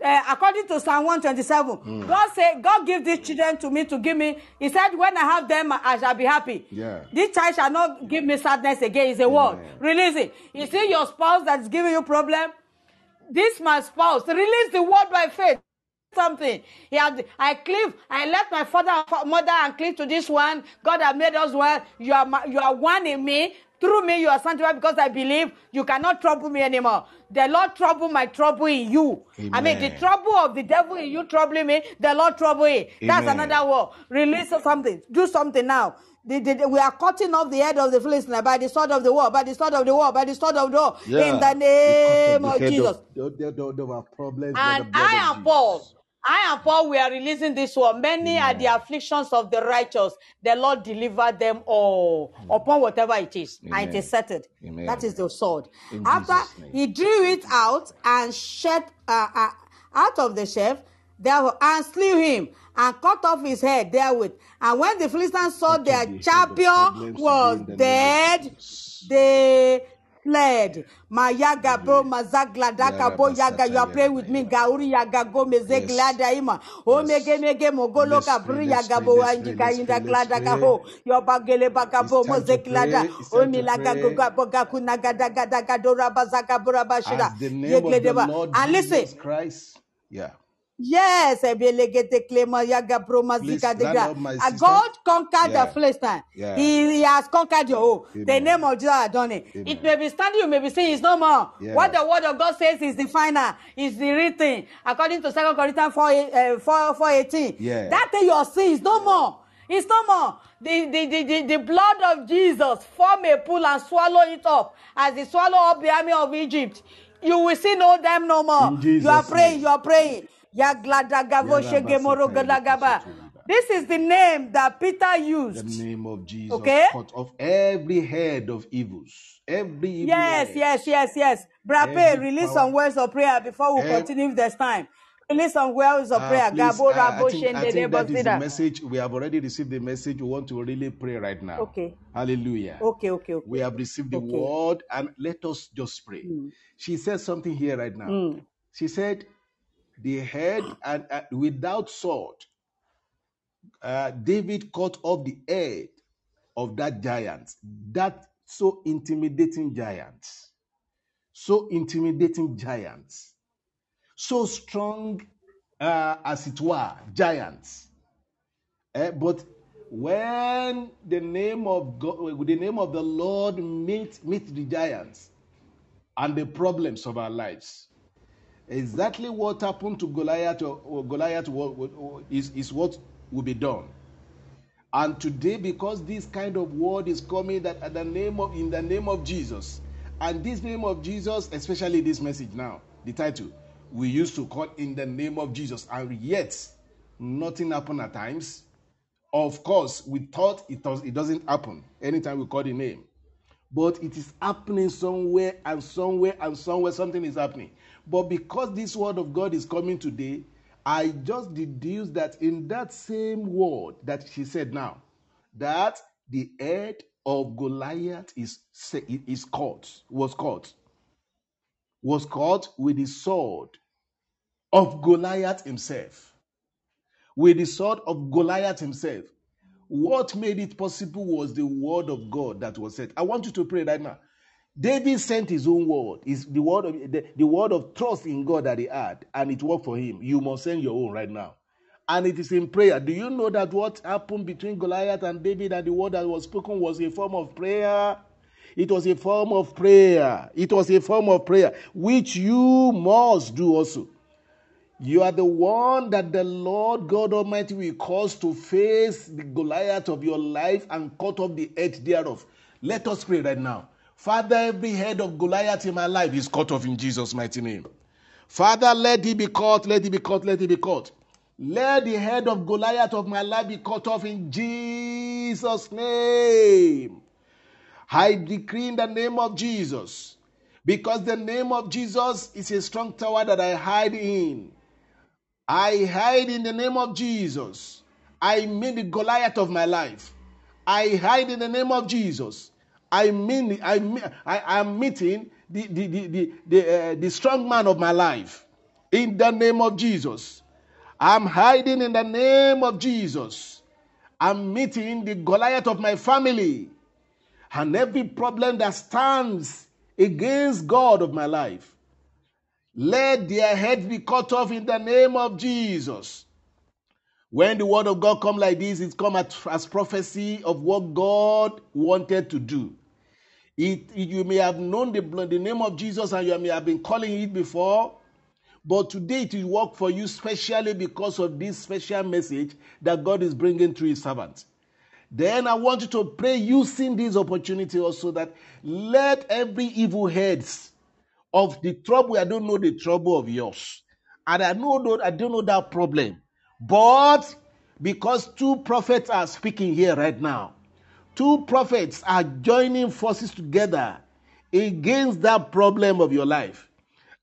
Uh, according to Psalm 127, Hmm. God said, God give these children to me to give me. He said, when I have them, I shall be happy. Yeah. This child shall not give me sadness again. It's a word. Release it. You see your spouse that is giving you problem? This my spouse. Release the word by faith. Something. He had, I cleave. I left my father and mother and cleave to this one. God has made us well. You are, my, you are one in me. Through me, you are sanctified because I believe you cannot trouble me anymore. The Lord trouble my trouble in you. I mean, the trouble of the devil in you troubling me, the Lord trouble it. That's Amen. another word. Release something. Do something now. The- the- the- we are cutting off the head of the Philistine by the sword of the war, by the sword of the war, by the sword of the war. In the name of Jesus. problems. And I am Paul. I and Paul, we are releasing this one. Many are the afflictions of the righteous. The Lord delivered them all upon whatever it is. And Amen. it is settled. Amen. That is the sword. In After he drew it out and shed uh, uh, out of the sheath, therefore, and slew him and cut off his head therewith. And when the Philistines saw their champion was dead, they fled. Mayaga bro mazagladaka bo yaga. You are praying with me. Gauri yaga go mezeglada ima. Oh, o mege mege mogolo kabri yaga bo anjika inda glada ka pray. ho. Yo bagele baga bo It's oh, time mozeglada. O time milaga pray. goga boga kunaga daga daga dora bazaga bura bashira. As the name of the Lord And listen, Christ. Yeah. Yes, Uh, sister. God conquered Yeah. the Philistine. Yeah. He, he has conquered your own. The name of Jesus has done it. Amen. It may be standing, you may be saying it's no more. Yeah. What the word of God says is the final, is the written. According to 2 Corinthians 4, uh, 4, 4 18. Yeah. That thing you are seeing is no more. It's no more. The, the, the, the, the blood of Jesus form a pool and swallow it up as he swallow up the army of Egypt. You will see no them no more. You are praying, you are praying. This is the name that Peter used. The name of Jesus Okay? cut off every head of evils. Every evil Yes, head. yes, yes, yes. Brape, release some words of prayer before we Ev- continue if there's time. Release some words of Uh, prayer. please, Gabo uh, rabo I, think, I think that is the message. We have already received the message. We want to really pray right now. Okay. Hallelujah. Okay, okay, okay. We have received the Okay. word and let us just pray. Mm. She said something here right now. Mm. She said, the head and uh, without sword, uh, David cut off the head of that giant, that so intimidating giant, so intimidating giant, so strong uh, as it were, giant. Eh, but when the name of God, the name of the Lord meet meet the giants and the problems of our lives, exactly what happened to Goliath or, or Goliath is, is what will be done. And today, because this kind of word is coming that at the name of in the name of Jesus, and this name of Jesus, especially this message now, the title, we used to call in the name of Jesus, and yet nothing happened at times. Of course, we thought it does it doesn't happen anytime we call the name but it is happening somewhere and somewhere and somewhere something is happening. But because this word of God is coming today, I just deduce that in that same word that she said now, that the head of Goliath is is caught, was caught, was caught with the sword of Goliath himself, with the sword of Goliath himself. What made it possible was the word of God that was said. I want you to pray right now. David sent his own word. Is the word of the, the word of trust in God that he had, and it worked for him. You must send your own right now. And it is in prayer. Do you know that what happened between Goliath and David and the word that was spoken was a form of prayer? It was a form of prayer. It was a form of prayer, which you must do also. You are the one that the Lord God Almighty will cause to face the Goliath of your life and cut off the edge thereof. Let us pray right now. Father, every head of Goliath in my life is cut off in Jesus' mighty name. Father, let it be cut, let it be cut, let it be cut. Let the head of Goliath of my life be cut off in Jesus' name. I decree in the name of Jesus, because the name of Jesus is a strong tower that I hide in. I hide in the name of Jesus. I mean the Goliath of my life. I hide in the name of Jesus. I mean, I, mean, I am meeting the, the, the, the, the, uh, the strong man of my life in the name of Jesus. I'm hiding in the name of Jesus. I'm meeting the Goliath of my family and every problem that stands against God of my life. Let their head be cut off in the name of Jesus. When the word of God come like this, it come as, as prophecy of what God wanted to do. It, you may have known the, the name of Jesus and you may have been calling it before, but today it will work for you specially because of this special message that God is bringing through His servant. Then I want you to pray using this opportunity also that let every evil heads of the trouble. I don't know the trouble of yours. And I know that I don't know that problem. But because two prophets are speaking here right now, two prophets are joining forces together against that problem of your life.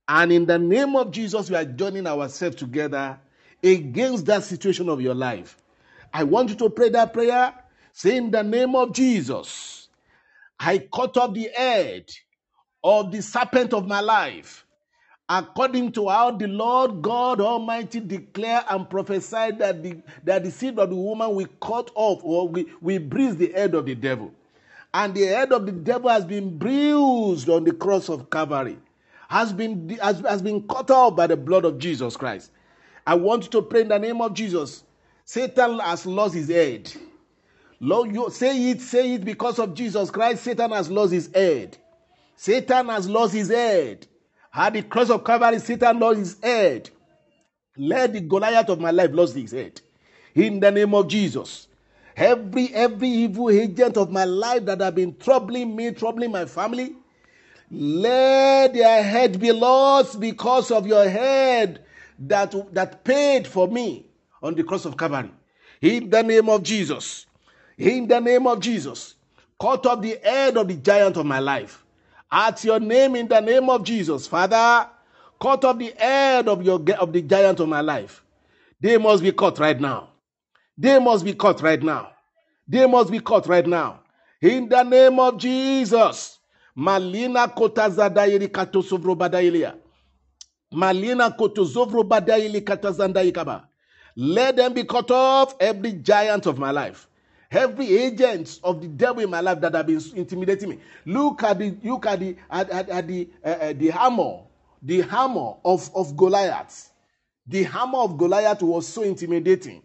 And in the name of Jesus, we are joining ourselves together against that situation of your life. I want you to pray that prayer. Say, in the name of Jesus, I cut off the head of the serpent of my life, according to how the Lord God Almighty declare and prophesy that the, that the seed of the woman will cut off or we, we bruise the head of the devil. And the head of the devil has been bruised on the cross of Calvary, has been, has, has been cut off by the blood of Jesus Christ. I want you to pray in the name of Jesus. Satan has lost his head. Lord, you say it, say it because of Jesus Christ. Satan has lost his head. Satan has lost his head. At the cross of Calvary, Satan lost his head. Let the Goliath of my life lose his head. In the name of Jesus. Every every evil agent of my life that have been troubling me, troubling my family, Let their head be lost because of your head that, that paid for me on the cross of Calvary. In the name of Jesus. In the name of Jesus. Cut off the head of the giant of my life. At your name, in the name of Jesus, Father, cut off the head of your of the giant of my life. They must be cut right now. They must be cut right now. They must be cut right now. In the name of Jesus. Malina kotazadairi katosovro badailia. Malina kotozovro badaili katazandaikaba. Let them be cut off, every giant of my life. Every agent of the devil in my life that have been intimidating me. Look at the look at the at, at, at the uh, uh, the hammer, the hammer of, of Goliath. The hammer of Goliath was so intimidating.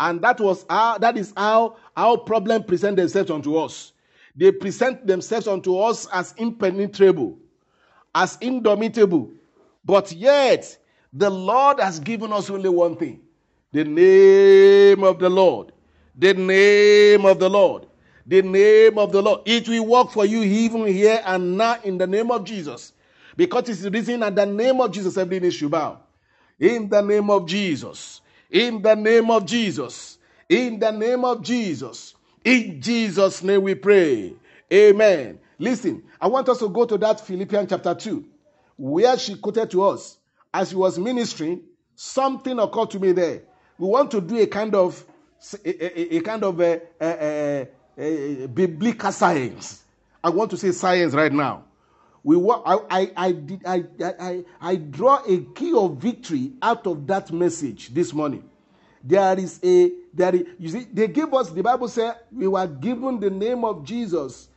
And that was how that is how our problem present themselves unto us. They present themselves unto us as impenetrable, as indomitable. But yet, the Lord has given us only one thing the name of the Lord. The name of the Lord. The name of the Lord. It will work for you even here and now in the name of Jesus. Because it's written at the name of Jesus every knee should bow. In the name of Jesus. In the name of Jesus. In the name of Jesus. In Jesus' name we pray. Amen. Listen, I want us to go to that Philippians chapter 2, where she quoted to us as she was ministering, something occurred to me there. We want to do a kind of a, a, a kind of a, a, a, biblical science. I want to say science right now. We I, I, I, did, I, I, I draw a key of victory out of that message this morning. There is a there is, you see they gave us the Bible said we were given the name of Jesus,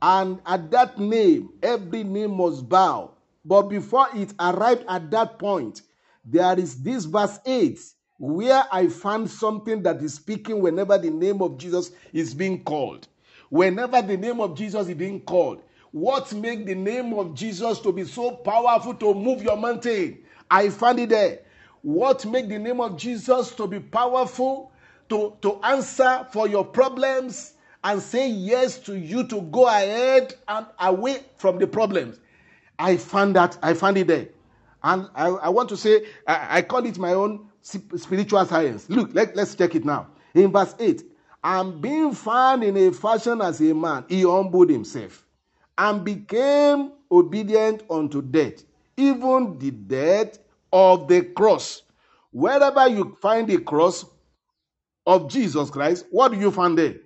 and at that name every name must bow. But before it arrived at that point, there is this verse 8 where I found something that is speaking whenever the name of Jesus is being called. Whenever the name of Jesus is being called, what makes the name of Jesus to be so powerful to move your mountain? I found it there. What makes the name of Jesus to be powerful to, to answer for your problems and say yes to you to go ahead and away from the problems? I found that I found it there. And I, I want to say, I, I call it my own spiritual science. Look, let, let's check it now. In verse 8, and being found in a fashion as a man, he humbled himself and became obedient unto death, even the death of the cross. Wherever you find the cross of Jesus Christ, what do you find there?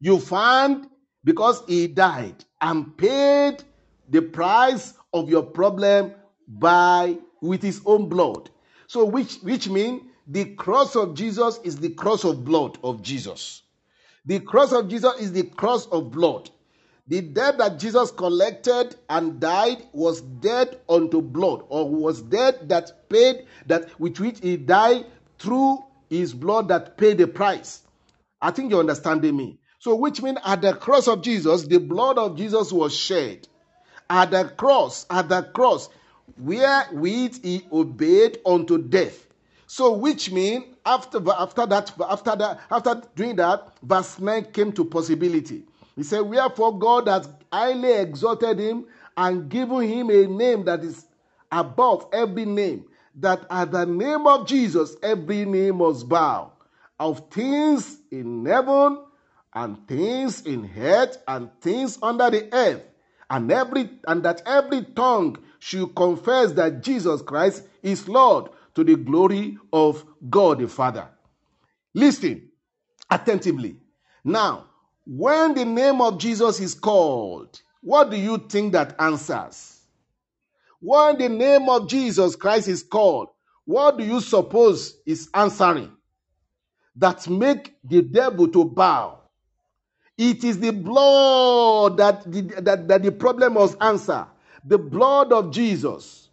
You find because he died and paid the price of your problem by with his own blood. So which which mean the cross of Jesus is the cross of blood of Jesus. The cross of Jesus is the cross of blood. The debt that Jesus collected and died was dead unto blood, or was dead that paid that with which he died through his blood that paid the price. I think you're understanding me. So, which means at the cross of Jesus, the blood of Jesus was shed. At the cross, at the cross, wherewith he obeyed unto death. So, which means after after that after that after doing that, verse nine came to possibility. He said, "Wherefore God has highly exalted him and given him a name that is above every name, that at the name of Jesus every name must bow, of things in heaven and things in earth and things under the earth." and every and that every tongue should confess that Jesus Christ is Lord to the glory of God the Father. Listen attentively. Now, when the name of Jesus is called, what do you think that answers? When the name of Jesus Christ is called, what do you suppose is answering? That make the devil to bow. It is the blood that the, that, that the problem must answer. The blood of Jesus.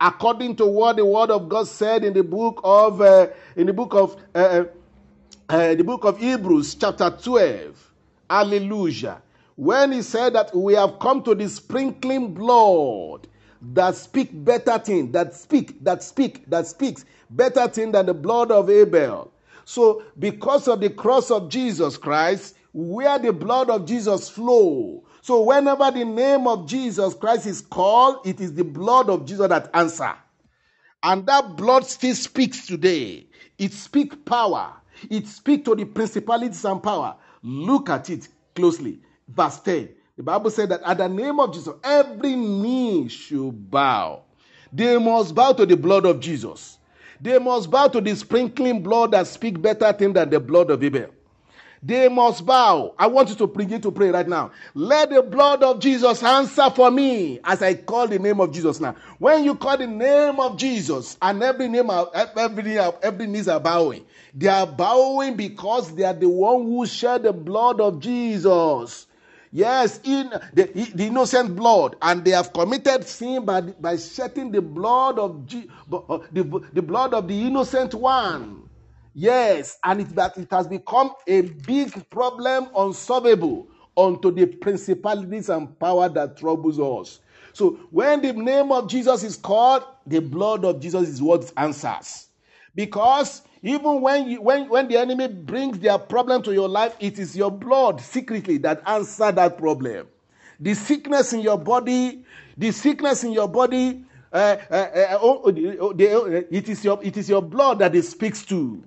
According to what the word of God said in the book of uh, in the book of uh, uh, uh the book of Hebrews chapter 12. Hallelujah. When he said that we have come to the sprinkling blood that speak better thing, that speak, that speak, that speaks better thing than the blood of Abel. So because of the cross of Jesus Christ, where the blood of Jesus flow. So whenever the name of Jesus Christ is called, it is the blood of Jesus that answer. And that blood still speaks today. It speaks power. It speaks to the principalities and power. Look at it closely. Verse 10. The Bible said that at the name of Jesus, every knee should bow. They must bow to the blood of Jesus. They must bow to the sprinkling blood that speaks better things than the blood of Abel. They must bow. I want you to begin to pray right now. Let the blood of Jesus answer for me as I call the name of Jesus now. When you call the name of Jesus, and every name, of every every knees are bowing. They are bowing because they are the one who shed the blood of Jesus. Yes, in the, the innocent blood, and they have committed sin by, by shedding the blood of uh, the, the blood of the innocent one. Yes, and it, that it has become a big problem, unsolvable, unto the principalities and power that troubles us. So when the name of Jesus is called, the blood of Jesus is what answers. Because even when, you, when, when the enemy brings their problem to your life, it is your blood secretly that answer that problem. The sickness in your body, the sickness in your body, uh, uh, uh, oh, oh, oh, it, is your, it is your blood that it speaks to.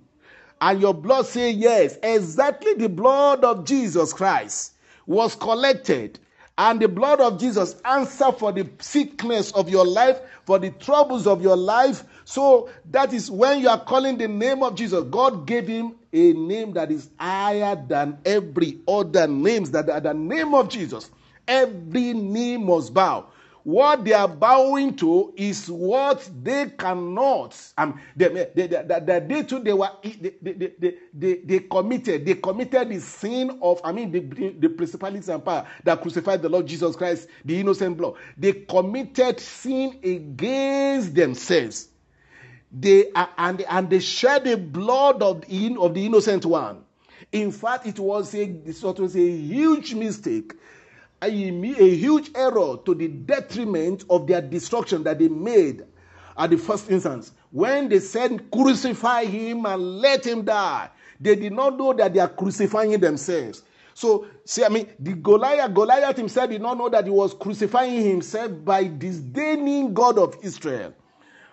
And your blood say yes. Exactly the blood of Jesus Christ was collected and the blood of Jesus answer for the sickness of your life, for the troubles of your life, so that is when you are calling the name of Jesus. God gave him a name that is higher than every other names. That at the name of Jesus, every knee must bow. What they are bowing to is what they cannot. Um, they, they, they, they, they too, they were they, they, they, they, they committed. They committed the sin of, I mean, the, the principalities and power that crucified the Lord Jesus Christ, the innocent blood. They committed sin against themselves they are, and, and they shed the blood of the, of the innocent one. In fact, it was a, it was a huge mistake, a, huge error to the detriment of their destruction that they made at the first instance. When they said, crucify him and let him die, they did not know that they are crucifying themselves. So, see, I mean, the Goliath, Goliath himself did not know that he was crucifying himself by disdaining God of Israel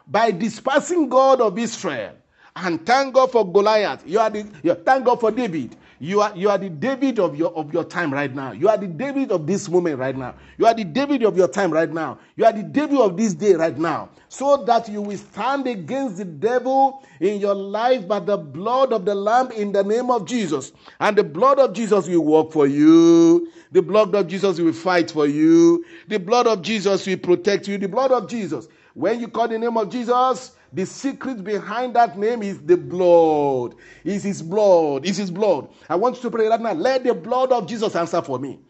by dispersing God of Israel. And thank God for Goliath. You are the you, thank God for David. You are you are the David of your of your time right now. You are the David of this moment right now. You are the David of your time right now. You are the David of this day right now. So that you will stand against the devil in your life by the blood of the Lamb in the name of Jesus. And the blood of Jesus will work for you. The blood of Jesus will fight for you. The blood of Jesus will protect you. The blood of Jesus when you call the name of Jesus, the secret behind that name is the blood. Is his blood. Is his blood. I want you to pray right now. Let the blood of Jesus answer for me.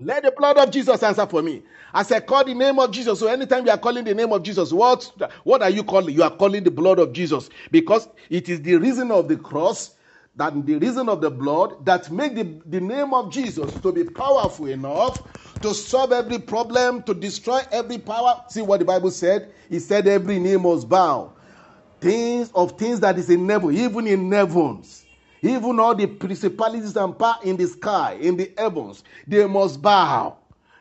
Let the blood of Jesus answer for me. As I call the name of Jesus, so anytime you are calling the name of Jesus, what, what are you calling? You are calling the blood of Jesus because it is the reason of the cross that the reason of the blood that make the, the name of Jesus to be powerful enough to solve every problem, to destroy every power. See what the Bible said? He said every knee must bow. Things of things that is in heaven, even in heavens, even all the principalities and power in the sky, in the heavens, they must bow.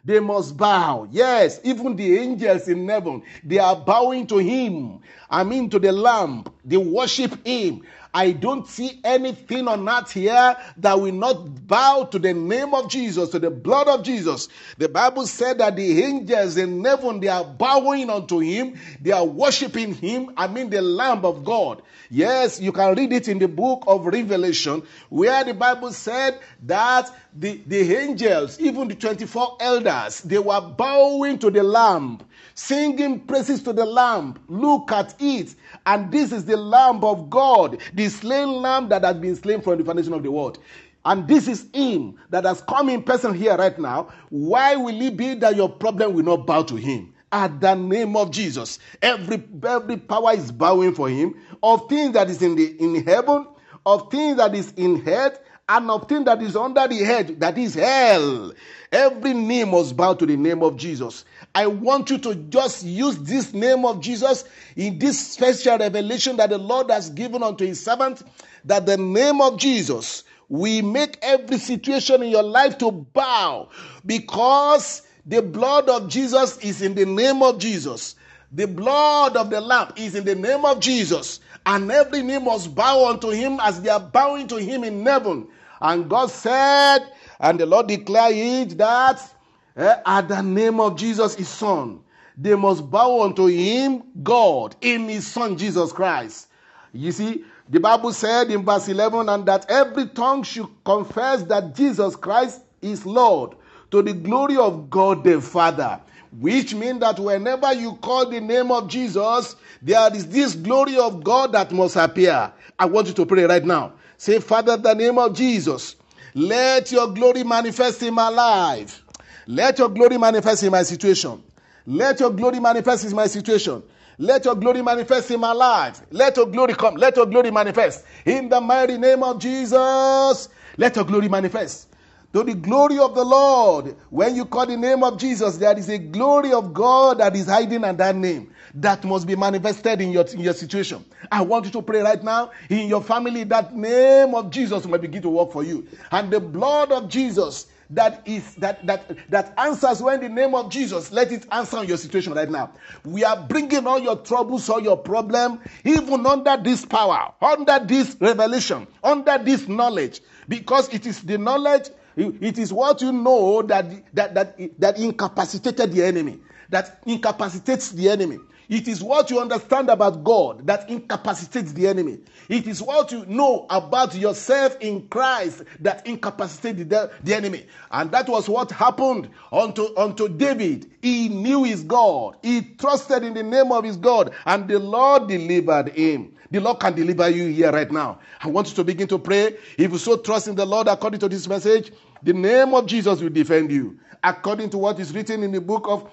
They must bow. Yes, even the angels in heaven, they are bowing to him. I mean, to the Lamb. They worship him. I don't see anything on earth here that will not bow to the name of Jesus, to the blood of Jesus. The Bible said that the angels in heaven, they are bowing unto him. They are worshiping him. I mean, the Lamb of God. Yes, you can read it in the book of Revelation, where the Bible said that the, the angels, even the 24 elders, they were bowing to the Lamb singing praises to the Lamb. Look at it. And this is the Lamb of God, the slain Lamb that has been slain from the foundation of the world. And this is Him that has come in person here right now. Why will it be that your problem will not bow to Him? At the name of Jesus, every every power is bowing for Him. Of things that is in the in heaven, of things that is in head, and of things that is under the head, that is hell. Every knee must bow to the name of Jesus. I want you to just use this name of Jesus in this special revelation that the Lord has given unto his servant, that the name of Jesus we make every situation in your life to bow because the blood of Jesus is in the name of Jesus. The blood of the Lamb is in the name of Jesus. And every knee must bow unto him as they are bowing to him in heaven. And God said, and the Lord declared that eh, at the name of Jesus, his son, they must bow unto him, God, in his son Jesus Christ. You see, the Bible said in verse 11, and that every tongue should confess that Jesus Christ is Lord to the glory of God the Father. Which means that whenever you call the name of Jesus, there is this glory of God that must appear. I want you to pray right now. Say, Father, the name of Jesus, let your glory manifest in my life. Let your glory manifest in my situation. Let your glory manifest in my situation. Let your glory manifest in my life. Let your glory come. Let your glory manifest. In the mighty name of Jesus, let your glory manifest. To the glory of the Lord. When you call the name of Jesus, there is a glory of God that is hiding in that name that must be manifested in your, in your situation. I want you to pray right now in your family that name of Jesus may begin to work for you. And the blood of Jesus that is that that that answers when the name of Jesus let it answer your situation right now. We are bringing all your troubles, all your problem, even under this power, under this revelation, under this knowledge, because it is the knowledge it is what you know that, that, that, that incapacitated the enemy, that incapacitates the enemy. It is what you understand about God that incapacitates the enemy. It is what you know about yourself in Christ that incapacitates the, the enemy. And that was what happened unto, unto David. He knew his God, he trusted in the name of his God, and the Lord delivered him. The Lord can deliver you here right now. I want you to begin to pray. If you so trust in the Lord according to this message, the name of Jesus will defend you. According to what is written in the book of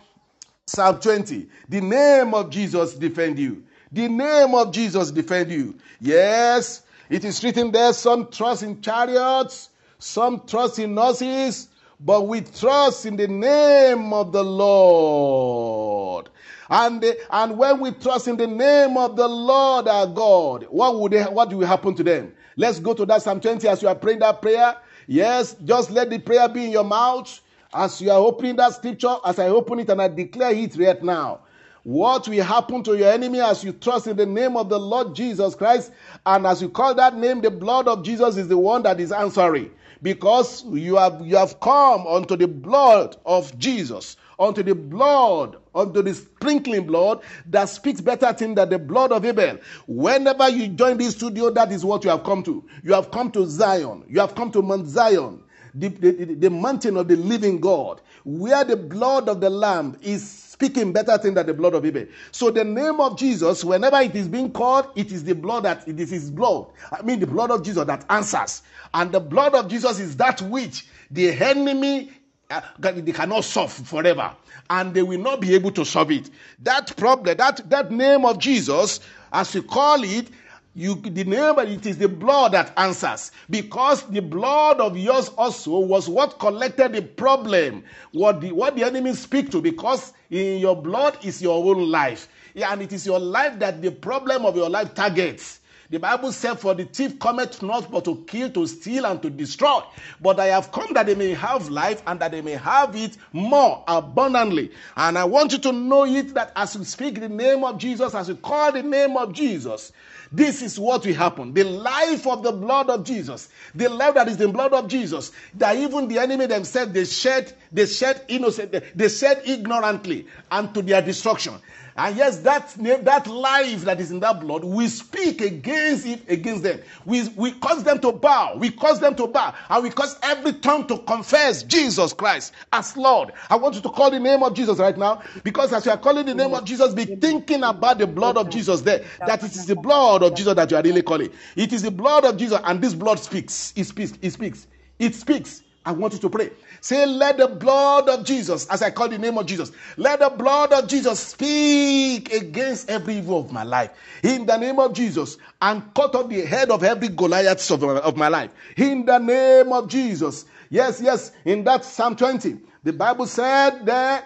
Psalm 20, the name of Jesus defend you. The name of Jesus defend you. Yes, it is written there, some trust in chariots, some trust in horses, but we trust in the name of the Lord. And, and when we trust in the name of the Lord our God, what would they, what will happen to them? Let's go to that Psalm 20 as you are praying that prayer. Yes, just let the prayer be in your mouth as you are opening that scripture, as I open it and I declare it right now. What will happen to your enemy as you trust in the name of the Lord Jesus Christ? And as you call that name, the blood of Jesus is the one that is answering. Because you have, you have come unto the blood of Jesus unto the blood, unto the sprinkling blood that speaks better things than the blood of Abel. Whenever you join this studio, that is what you have come to. You have come to Zion. You have come to Mount Zion, the, the, the mountain of the living God, where the blood of the Lamb is speaking better things than the blood of Abel. So the name of Jesus, whenever it is being called, it is the blood that it is his blood. I mean the blood of Jesus that answers. And the blood of Jesus is that which the enemy uh, they cannot solve forever and they will not be able to solve it that problem that that name of jesus as you call it you the name it is the blood that answers. Because the blood of yours also was what collected the problem. What the what the enemy speak to because in your blood is your own life. Yeah, and it is your life that the problem of your life targets the Bible said, For the thief cometh not but to kill, to steal, and to destroy. But I have come that they may have life and that they may have it more abundantly. And I want you to know it that as you speak the name of Jesus, as you call the name of Jesus, this is what will happen. The life of the blood of Jesus, the life that is in the blood of Jesus, that even the enemy themselves they shed, they shed innocent, they shed ignorantly and to their destruction. And yes, that name, that life that is in that blood, we speak against it, against them. We, we cause them to bow. We cause them to bow. And we cause every tongue to confess Jesus Christ as Lord. I want you to call the name of Jesus right now. Because as you are calling the name of Jesus, be thinking about the blood of Jesus there. That it is the blood of Jesus that you are really calling. It is the blood of Jesus, and this blood speaks. It speaks. It speaks. It speaks. I want you to pray. Say, let the blood of Jesus, as I call the name of Jesus, let the blood of Jesus speak against every evil of my life. In the name of Jesus, and cut off the head of every Goliath of, of my life. In the name of Jesus. Yes, yes, in that Psalm 20, the Bible said there,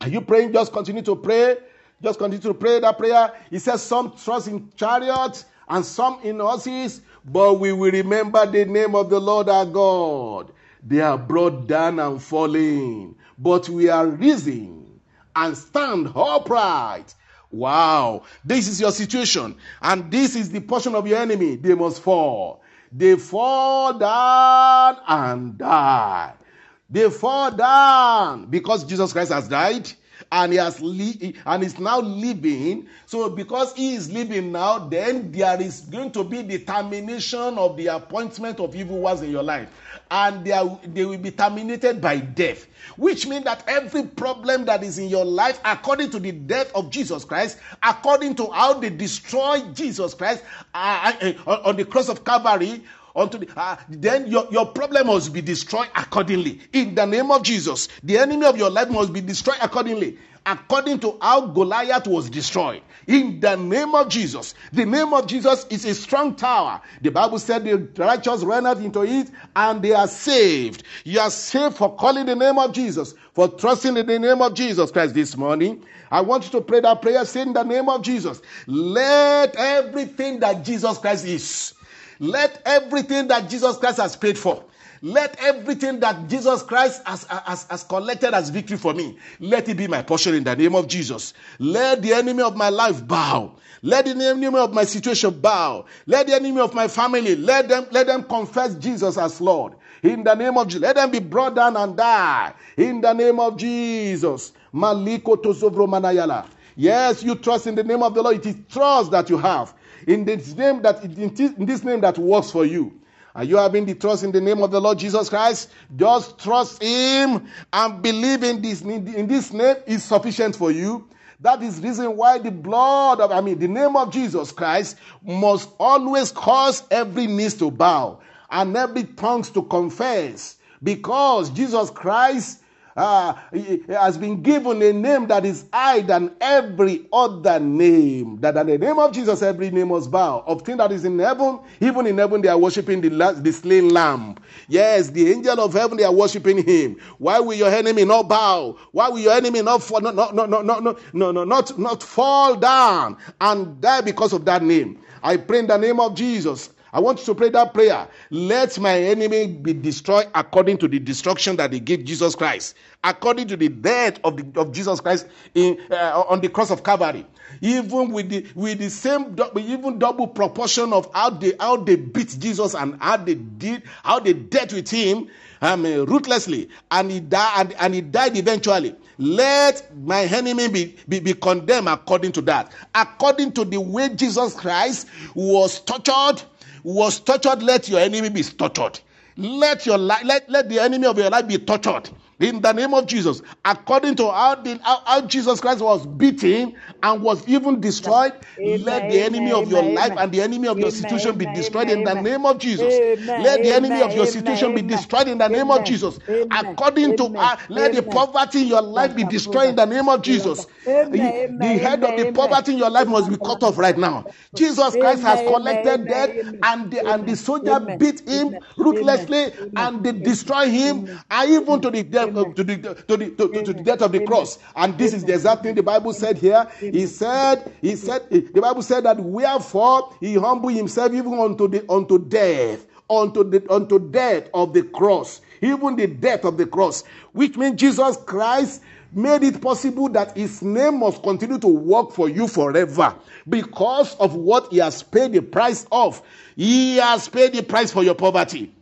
are you praying? Just continue to pray. Just continue to pray that prayer. It says, Some trust in chariots and some in horses, but we will remember the name of the Lord our God. They are brought down and falling, but we are risen and stand upright. Wow, this is your situation, and this is the portion of your enemy. They must fall. They fall down and die. They fall down because Jesus Christ has died and he has li- and is now living. So because he is living now, then there is going to be the termination of the appointment of evil ones in your life. And they, are, they will be terminated by death, which means that every problem that is in your life, according to the death of Jesus Christ, according to how they destroyed Jesus Christ uh, uh, on the cross of Calvary, unto the, uh, then your, your problem must be destroyed accordingly. In the name of Jesus, the enemy of your life must be destroyed accordingly, according to how Goliath was destroyed. In the name of Jesus, the name of Jesus is a strong tower. The Bible said the righteous run out into it and they are saved. You are saved for calling the name of Jesus, for trusting in the name of Jesus Christ this morning. I want you to pray that prayer, say in the name of Jesus, let everything that Jesus Christ is, let everything that Jesus Christ has paid for, let everything that Jesus Christ has, has, has collected as victory for me, let it be my portion in the name of Jesus. Let the enemy of my life bow. Let the enemy of my situation bow. Let the enemy of my family, let them, let them confess Jesus as Lord. In the name of Jesus. Let them be brought down and die. In the name of Jesus. Maliko Tosovro Manayala. Yes, you trust in the name of the Lord. It is trust that you have in this name that in this name that works for you. Are you having the trust in the name of the Lord Jesus Christ? Just trust Him and believe in this. In this name is sufficient for you. That is reason why the blood of, I mean, the name of Jesus Christ must always cause every knee to bow and every tongue to confess because Jesus Christ uh, has been given a name that is higher than every other name. That at the name of Jesus, every name must bow. Of things that is in heaven, even in heaven, they are worshiping the, the slain lamb. Yes, the angel of heaven, they are worshiping him. Why will your enemy not bow? Why will your enemy not fall, not, not, not, not, not, no, no, not, not fall down and die because of that name? I pray in the name of Jesus. I want you to pray that prayer. Let my enemy be destroyed according to the destruction that they gave Jesus Christ, according to the death of, the, of Jesus Christ in, uh, on the cross of Calvary. Even with the with the same even double proportion of how they how they beat Jesus and how they did how they dealt with him, mean, ruthlessly, and he died and, and he died eventually. Let my enemy be, be, be condemned according to that. According to the way Jesus Christ was tortured, was tortured, let your enemy be tortured. Let your life, let, let the enemy of your life be tortured in the name of Jesus, according to how, the, how, how, Jesus Christ was beaten and was even destroyed, amen, let the enemy amen, of your amen, life and the enemy of your situation be destroyed in the name of Jesus. let the enemy of your situation be destroyed in the name of Jesus. According to uh, let the poverty in your life be destroyed in the name of Jesus. the, the head of the poverty in your life must be cut off right now. Jesus Christ has collected death, and the, and the soldier beat him ruthlessly, and they destroy him, and even to the death to the, to, the, to, to, the death of the cross. And this is the exact thing the Bible said here. He said, He said, the Bible said that wherefore he humbled himself even unto the unto death, unto the unto death of the cross, even the death of the cross, which means Jesus Christ made it possible that his name must continue to work for you forever because of what he has paid the price of. He has paid the price for your poverty.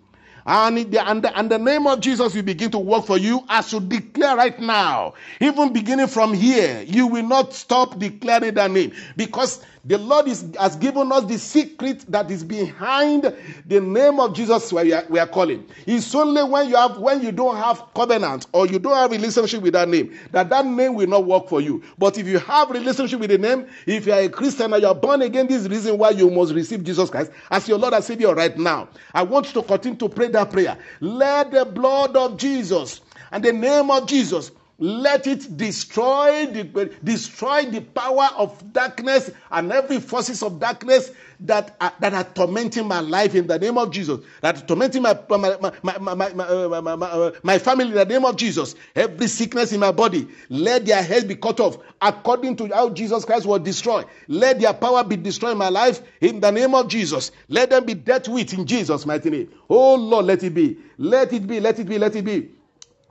And, the, and, the, and the name of Jesus will begin to work for you as you declare right now. Even beginning from here, you will not stop declaring that name because the Lord is, has given us the secret that is behind the name of Jesus we are, we are calling. It's only when you have when you don't have covenant or you don't have relationship with that name that that name will not work for you. But if you have relationship with the name, if you are a Christian and you are born again, this is reason why you must receive Jesus Christ as your Lord and Savior right now. I want you to continue to pray that prayer. Let the blood of Jesus and the name of Jesus let it destroy the destroy the power of darkness and every forces of darkness that are, that are tormenting my life in the name of Jesus. That are tormenting my my my my, my, my, uh, my, my, uh, my family in the name of Jesus. Every sickness in my body, let their heads be cut off according to how Jesus Christ was destroyed. Let their power be destroyed in my life in the name of Jesus. Let them be dealt with in Jesus' mighty name. Oh Lord, let it be. Let it be. Let it be. Let it be.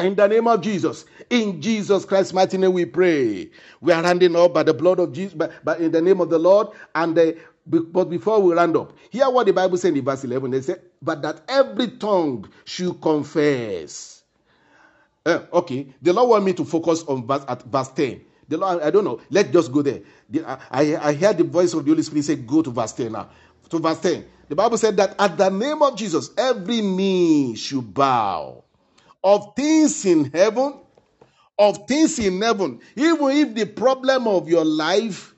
In the name of Jesus, in Jesus Christ's mighty name, we pray. We are handing up by the blood of Jesus, but, but in the name of the Lord. And the, but before we round up, hear what the Bible says in verse 11. They say, But that every tongue should confess. Uh, okay, the Lord want me to focus on verse, at verse 10. The Lord, I don't know. Let's just go there. The, I, I hear the voice of the Holy Spirit say, Go to verse 10 now. To verse 10. The Bible said that at the name of Jesus, every knee should bow of things in heaven, of things in heaven, even if the problem of your life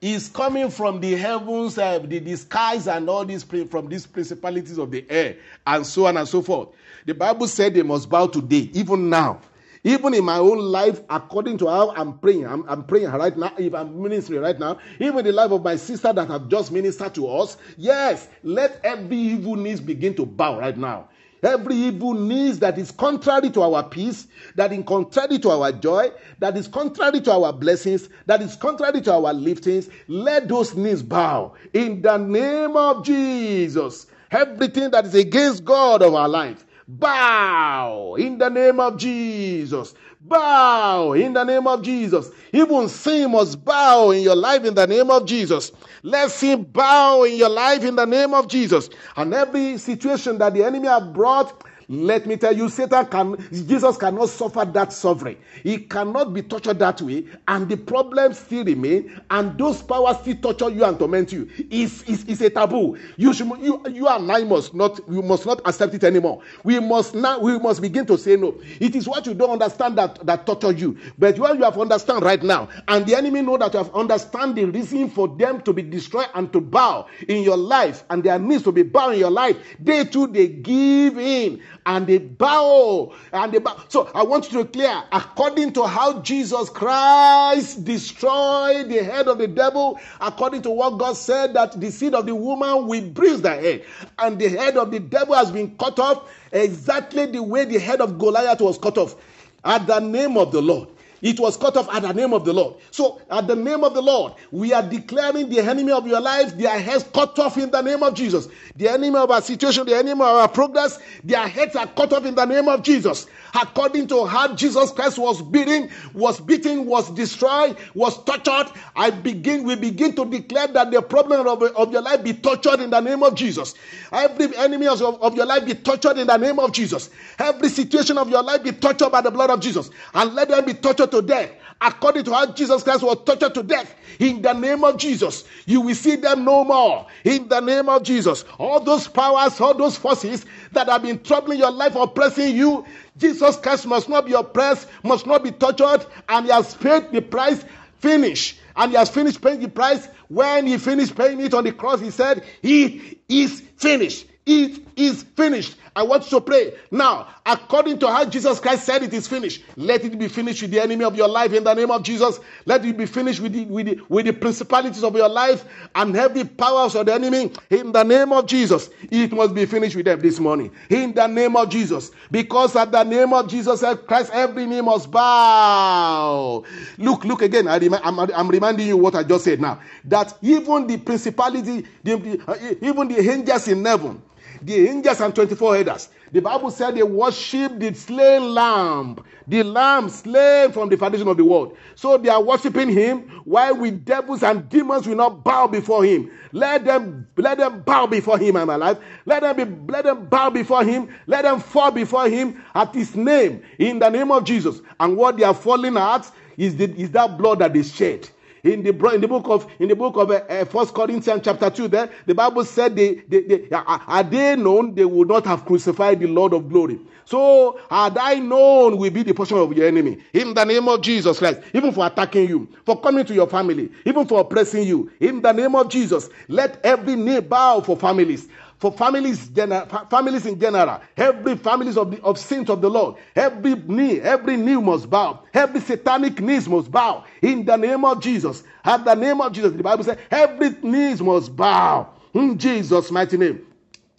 is coming from the heavens, uh, the, skies, and all these from these principalities of the air, and so on and so forth. The Bible said they must bow today, even now. Even in my own life, according to how I'm praying, I'm, I'm praying right now, if I'm ministering right now, even the life of my sister that have just ministered to us, yes, let every evil knees begin to bow right now. Every evil needs that is contrary to our peace, that is contrary to our joy, that is contrary to our blessings, that is contrary to our liftings, let those knees bow in the name of Jesus. Everything that is against God of our life, bow in the name of Jesus. Bow in the name of Jesus. Even sin must bow in your life in the name of Jesus. Let sin bow in your life in the name of Jesus. And every situation that the enemy have brought let me tell you, Satan can, Jesus cannot suffer that suffering. He cannot be tortured that way, and the problems still remain, and those powers still torture you and torment you. It's, it's, it's a taboo. You, should, you, you and I must not, you must not accept it anymore. We must now, we must begin to say no. It is what you don't understand that, that torture you. But when you have understand right now, and the enemy know that you have understand the reason for them to be destroyed and to bow in your life, and their needs to be bow in your life, they too, they give in and they bow and they bow. So I want you to clear according to how Jesus Christ destroyed the head of the devil, according to what God said that the seed of the woman will bruise the head, and the head of the devil has been cut off exactly the way the head of Goliath was cut off at the name of the Lord. It was cut off at the name of the Lord. So, at the name of the Lord, we are declaring the enemy of your life, their heads cut off in the name of Jesus. The enemy of our situation, the enemy of our progress, their heads are cut off in the name of Jesus. According to how Jesus Christ was beaten, was beaten, was destroyed, was tortured, I begin, we begin to declare that the problem of, of your life be tortured in the name of Jesus. Every enemy of, of your life be tortured in the name of Jesus. Every situation of your life be tortured by the blood of Jesus. And let them be tortured to death according to how Jesus Christ was tortured to death. In the name of Jesus, you will see them no more. In the name of Jesus, all those powers, all those forces that have been troubling your life, oppressing you, Jesus Christ must not be oppressed, must not be tortured, and He has paid the price. Finish. And He has finished paying the price. When He finished paying it on the cross, He said, It is finished. It is finished. I want you to pray. Now, according to how Jesus Christ said it is finished, let it be finished with the enemy of your life in the name of Jesus. Let it be finished with the, with the, with the principalities of your life and heavy powers of the enemy in the name of Jesus. It must be finished with them this morning in the name of Jesus. Because at the name of Jesus Christ, every knee must bow. Look, look again. I rem- I'm, I'm reminding you what I just said now. That even the principality, the, the, uh, even the angels in heaven, the angels and 24 elders. The Bible said they worship the slain lamb, the lamb slain from the foundation of the world. So they are worshiping him while we devils and demons will not bow before him. Let them let them bow before him, my life. Let them be let them bow before him, let them fall before him at his name, in the name of Jesus. And what they are falling at is, the, is that blood that is shed in the in the book of in the book of uh, uh, First Corinthians chapter two. There, the Bible said they, they, they uh, had they known they would not have crucified the Lord of glory. So had I known will be the portion of your enemy in the name of Jesus Christ, even for attacking you, for coming to your family, even for oppressing you. In the name of Jesus, let every knee bow for families for families, gener- families in general, every families of the of saints of the Lord, every knee, every knee must bow, every satanic knees must bow. In the name of Jesus. At the name of Jesus, the Bible says, every knees must bow. In Jesus' mighty name.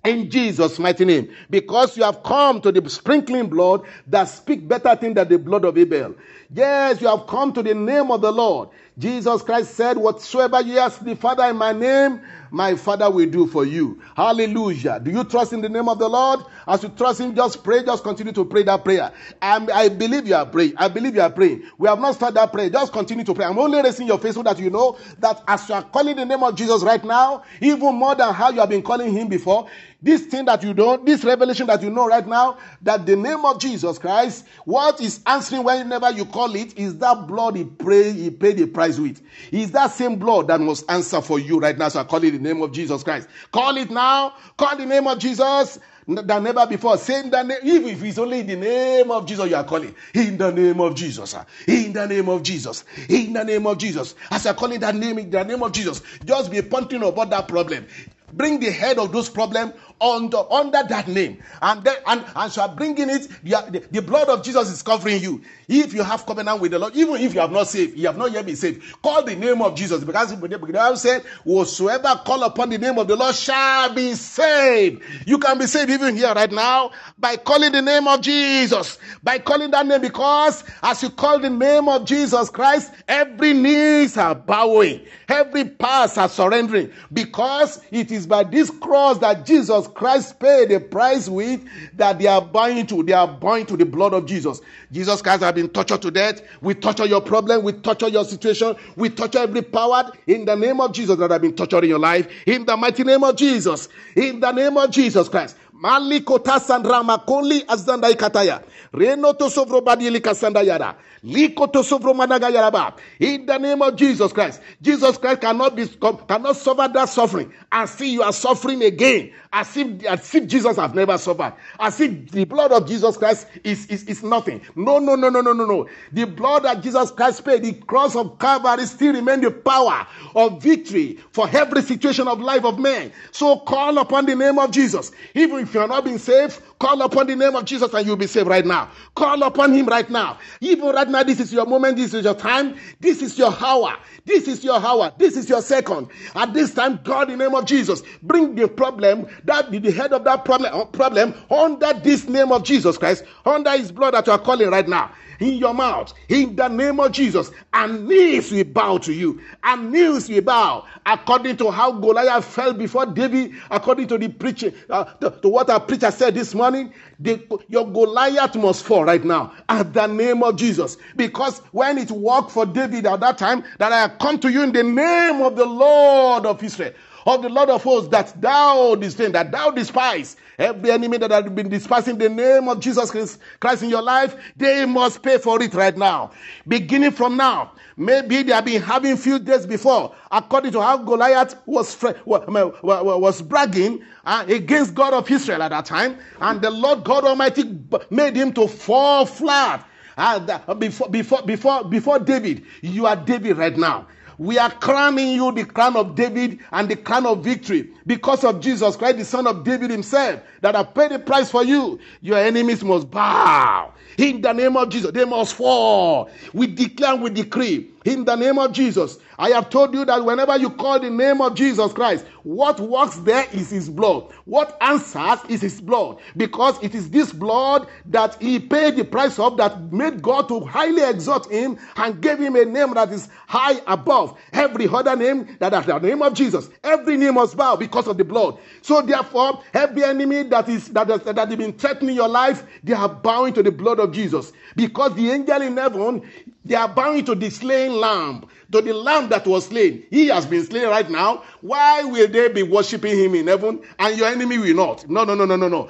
In Jesus' mighty name, because you have come to the sprinkling blood that speak better thing than the blood of Abel. Yes, you have come to the name of the Lord. Jesus Christ said, Whatsoever you ask the Father in my name, my Father will do for you. Hallelujah. Do you trust in the name of the Lord? As you trust Him, just pray, just continue to pray that prayer. And I believe you are praying. I believe you are praying. We have not started that prayer. Just continue to pray. I'm only raising your face so that you know that as you are calling the name of Jesus right now, even more than how you have been calling Him before, this thing that you don't, this revelation that you know right now, that the name of Jesus Christ, what is answering whenever you call it, is that blood he prayed, he paid the price with. Is that same blood that must answer for you right now. So I call it the name of Jesus Christ. Call it now. Call the name of Jesus than never before. Saying that name, if, if it's only the name of Jesus you are calling, in the name of Jesus, in the name of Jesus, in the name of Jesus. As I call it that name, in the name of Jesus, just be pointing about that problem. Bring the head of those problems under, under that name. And then and, and so bringing it, the, the blood of Jesus is covering you. If you have covenant with the Lord, even if you have not saved, you have not yet been saved, call the name of Jesus. Because the Bible said, Whosoever call upon the name of the Lord shall be saved. You can be saved even here right now by calling the name of Jesus. By calling that name, because as you call the name of Jesus Christ, every knees are bowing, every pass are surrendering, because it is by this cross that Jesus Christ paid the price with that they are bowing to. They are bowing to the blood of Jesus. Jesus Christ has been tortured to death. We torture your problem. We torture your situation. We torture every power in the name of Jesus that have been tortured in your life. In the mighty name of Jesus. In the name of Jesus Christ. Malikota sandra makoli azanda ikataya. Reno to sovro badili kasanda yara. Liko to sovro managa yaraba. In the name of Jesus Christ. Jesus Christ cannot be cannot suffer that suffering and see you are suffering again. As if, as if Jesus has never suffered. As if the blood of Jesus Christ is, is, is nothing. No, no, no, no, no, no, no. The blood that Jesus Christ paid, the cross of Calvary still remains the power of victory for every situation of life of man. So call upon the name of Jesus. Even if you are not being saved, call upon the name of Jesus and you'll be saved right now. Call upon him right now. Even right now, this is your moment, this is your time, this is your hour, this is your hour, this is your second. At this time, God, in the name of Jesus, bring the problem, that the head of that problem, problem under this name of Jesus Christ, under his blood that you are calling right now in your mouth in the name of Jesus, and knees will bow to you, and knees will bow. According to how Goliath fell before David, according to the preaching, uh, to, to, what our preacher said this morning. The, your Goliath must fall right now. At the name of Jesus, because when it worked for David at that time, that I come to you in the name of the Lord of Israel of the Lord of hosts that thou disdain, that thou despise. Every enemy that has been despising the name of Jesus Christ in your life, they must pay for it right now. Beginning from now. Maybe they have been having few days before, according to how Goliath was, was bragging uh, against God of Israel at that time. And the Lord God Almighty made him to fall flat. Uh, before, before, before, before David, you are David right now. We are crowning you the crown of David and the crown of victory because of Jesus Christ, the son of David himself, that have paid the price for you. Your enemies must bow. In the name of Jesus, they must fall. We declare we decree in the name of Jesus. I have told you that whenever you call the name of Jesus Christ, what works there is his blood. What answers is his blood. Because it is this blood that he paid the price of that made God to highly exalt him and gave him a name that is high above every other name that at the name of Jesus. Every name must bow because of the blood. So therefore, every enemy that is that has, that has been threatening your life, they are bowing to the blood of Jesus. Because the angel in heaven, they are bowing to the slain lamb, to the lamb that was slain. He has been slain right now. Why will they be worshiping him in heaven and your enemy will not? No, no, no, no, no, no.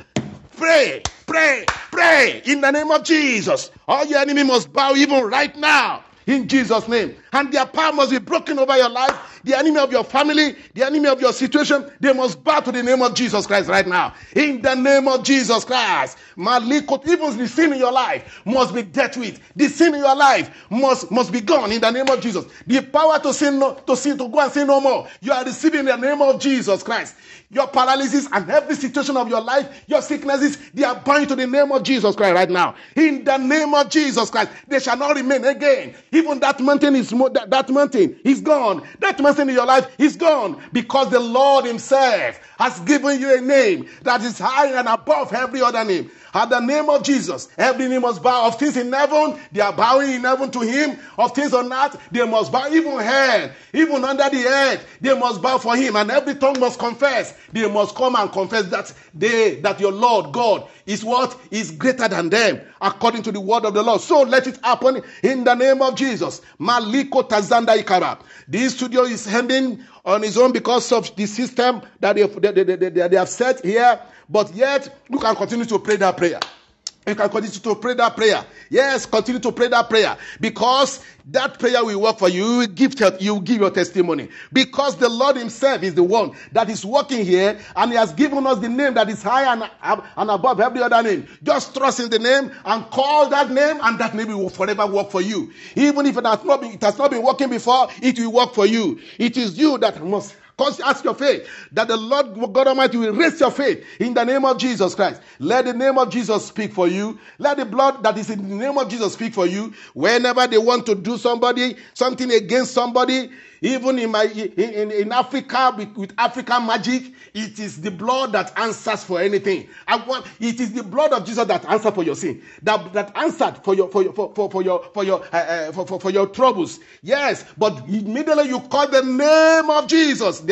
Pray, pray, pray in the name of Jesus. All your enemy must bow even right now in Jesus' name. And their power must be broken over your life. The enemy of your family, the enemy of your situation, they must bow to the name of Jesus Christ right now. In the name of Jesus Christ. Maliko, even the sin in your life must be dealt with. The sin in your life must, must be gone in the name of Jesus. The power to sin, no, to sin, to go and sin no more. You are receiving in the name of Jesus Christ. Your paralysis and every situation of your life, your sicknesses, they are bound to the name of Jesus Christ right now. In the name of Jesus Christ, they shall not remain again. Even that mountain is that, that mountain is gone. That mountain in your life is gone because the Lord Himself has given you a name that is higher and above every other name. At the name of Jesus, every knee must bow. Of things in heaven, they are bowing in heaven to Him. Of things on earth, they must bow. Even hell, even under the earth, they must bow for Him. And every tongue must confess. They must come and confess that they, that your Lord God is what is greater than them, according to the word of the Lord. So let it happen in the name of Jesus. Maliko Tazanda Ikara. This studio is ending on his own because of the system that they, they, they, they, they have set here. But yet, you can continue to pray that prayer. You can continue to pray that prayer. Yes, continue to pray that prayer because that prayer will work for you. You will give, you will give your testimony because the Lord Himself is the one that is working here and He has given us the name that is higher and, and above every other name. Just trust in the name and call that name, and that name will forever work for you. Even if it has not been, it has not been working before, it will work for you. It is you that must Cause ask your faith that the Lord God Almighty will raise your faith in the name of Jesus Christ. Let the name of Jesus speak for you. Let the blood that is in the name of Jesus speak for you. Whenever they want to do somebody, something against somebody, even in my in, in, Africa with, with African magic, it is the blood that answers for anything. I want it is the blood of Jesus that answers for your sin. That that answered for your for your for, for, for your for your uh, uh, for, for, for your troubles. Yes, but immediately you call the name of Jesus.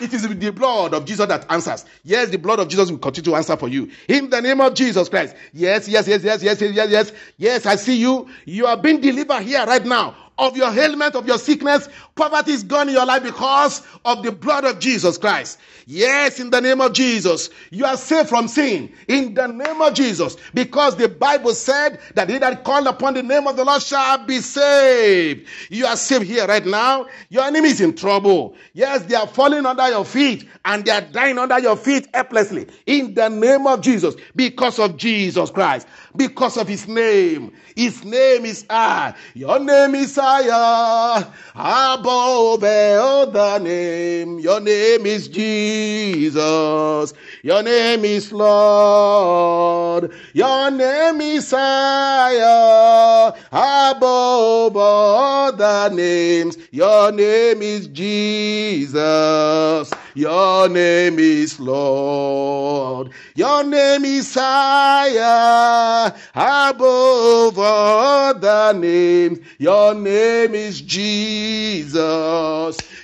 It is the blood of Jesus that answers. Yes, the blood of Jesus will continue to answer for you. In the name of Jesus Christ. Yes, yes, yes, yes, yes, yes, yes, yes. Yes, I see you. You are being delivered here right now of your ailment, of your sickness. Poverty is gone in your life because of the blood of Jesus Christ. Yes, in the name of Jesus. You are saved from sin. In the name of Jesus. Because the Bible said that he that called upon the name of the Lord shall be saved. You are saved here right now. Your enemy is in trouble. Yes, they are falling under your feet and they are dying under your feet helplessly. In the name of Jesus. Because of Jesus Christ. Because of his name. His name is I. Your name is higher above other name. Your name is Jesus. Your name is Lord. Your name is higher above other names. Your name is Jesus. Your name is Lord. Your name is higher above other names. Your name is Jesus.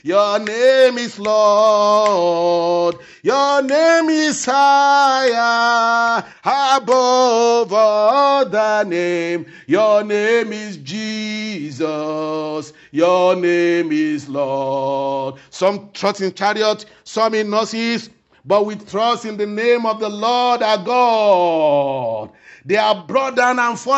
Your name is Lord. Your name is higher above other name. Your name is Jesus. Your name is Lord. Some trust in chariot, some in horses, but we trust in the name of the Lord our God. They are brought down and fallen.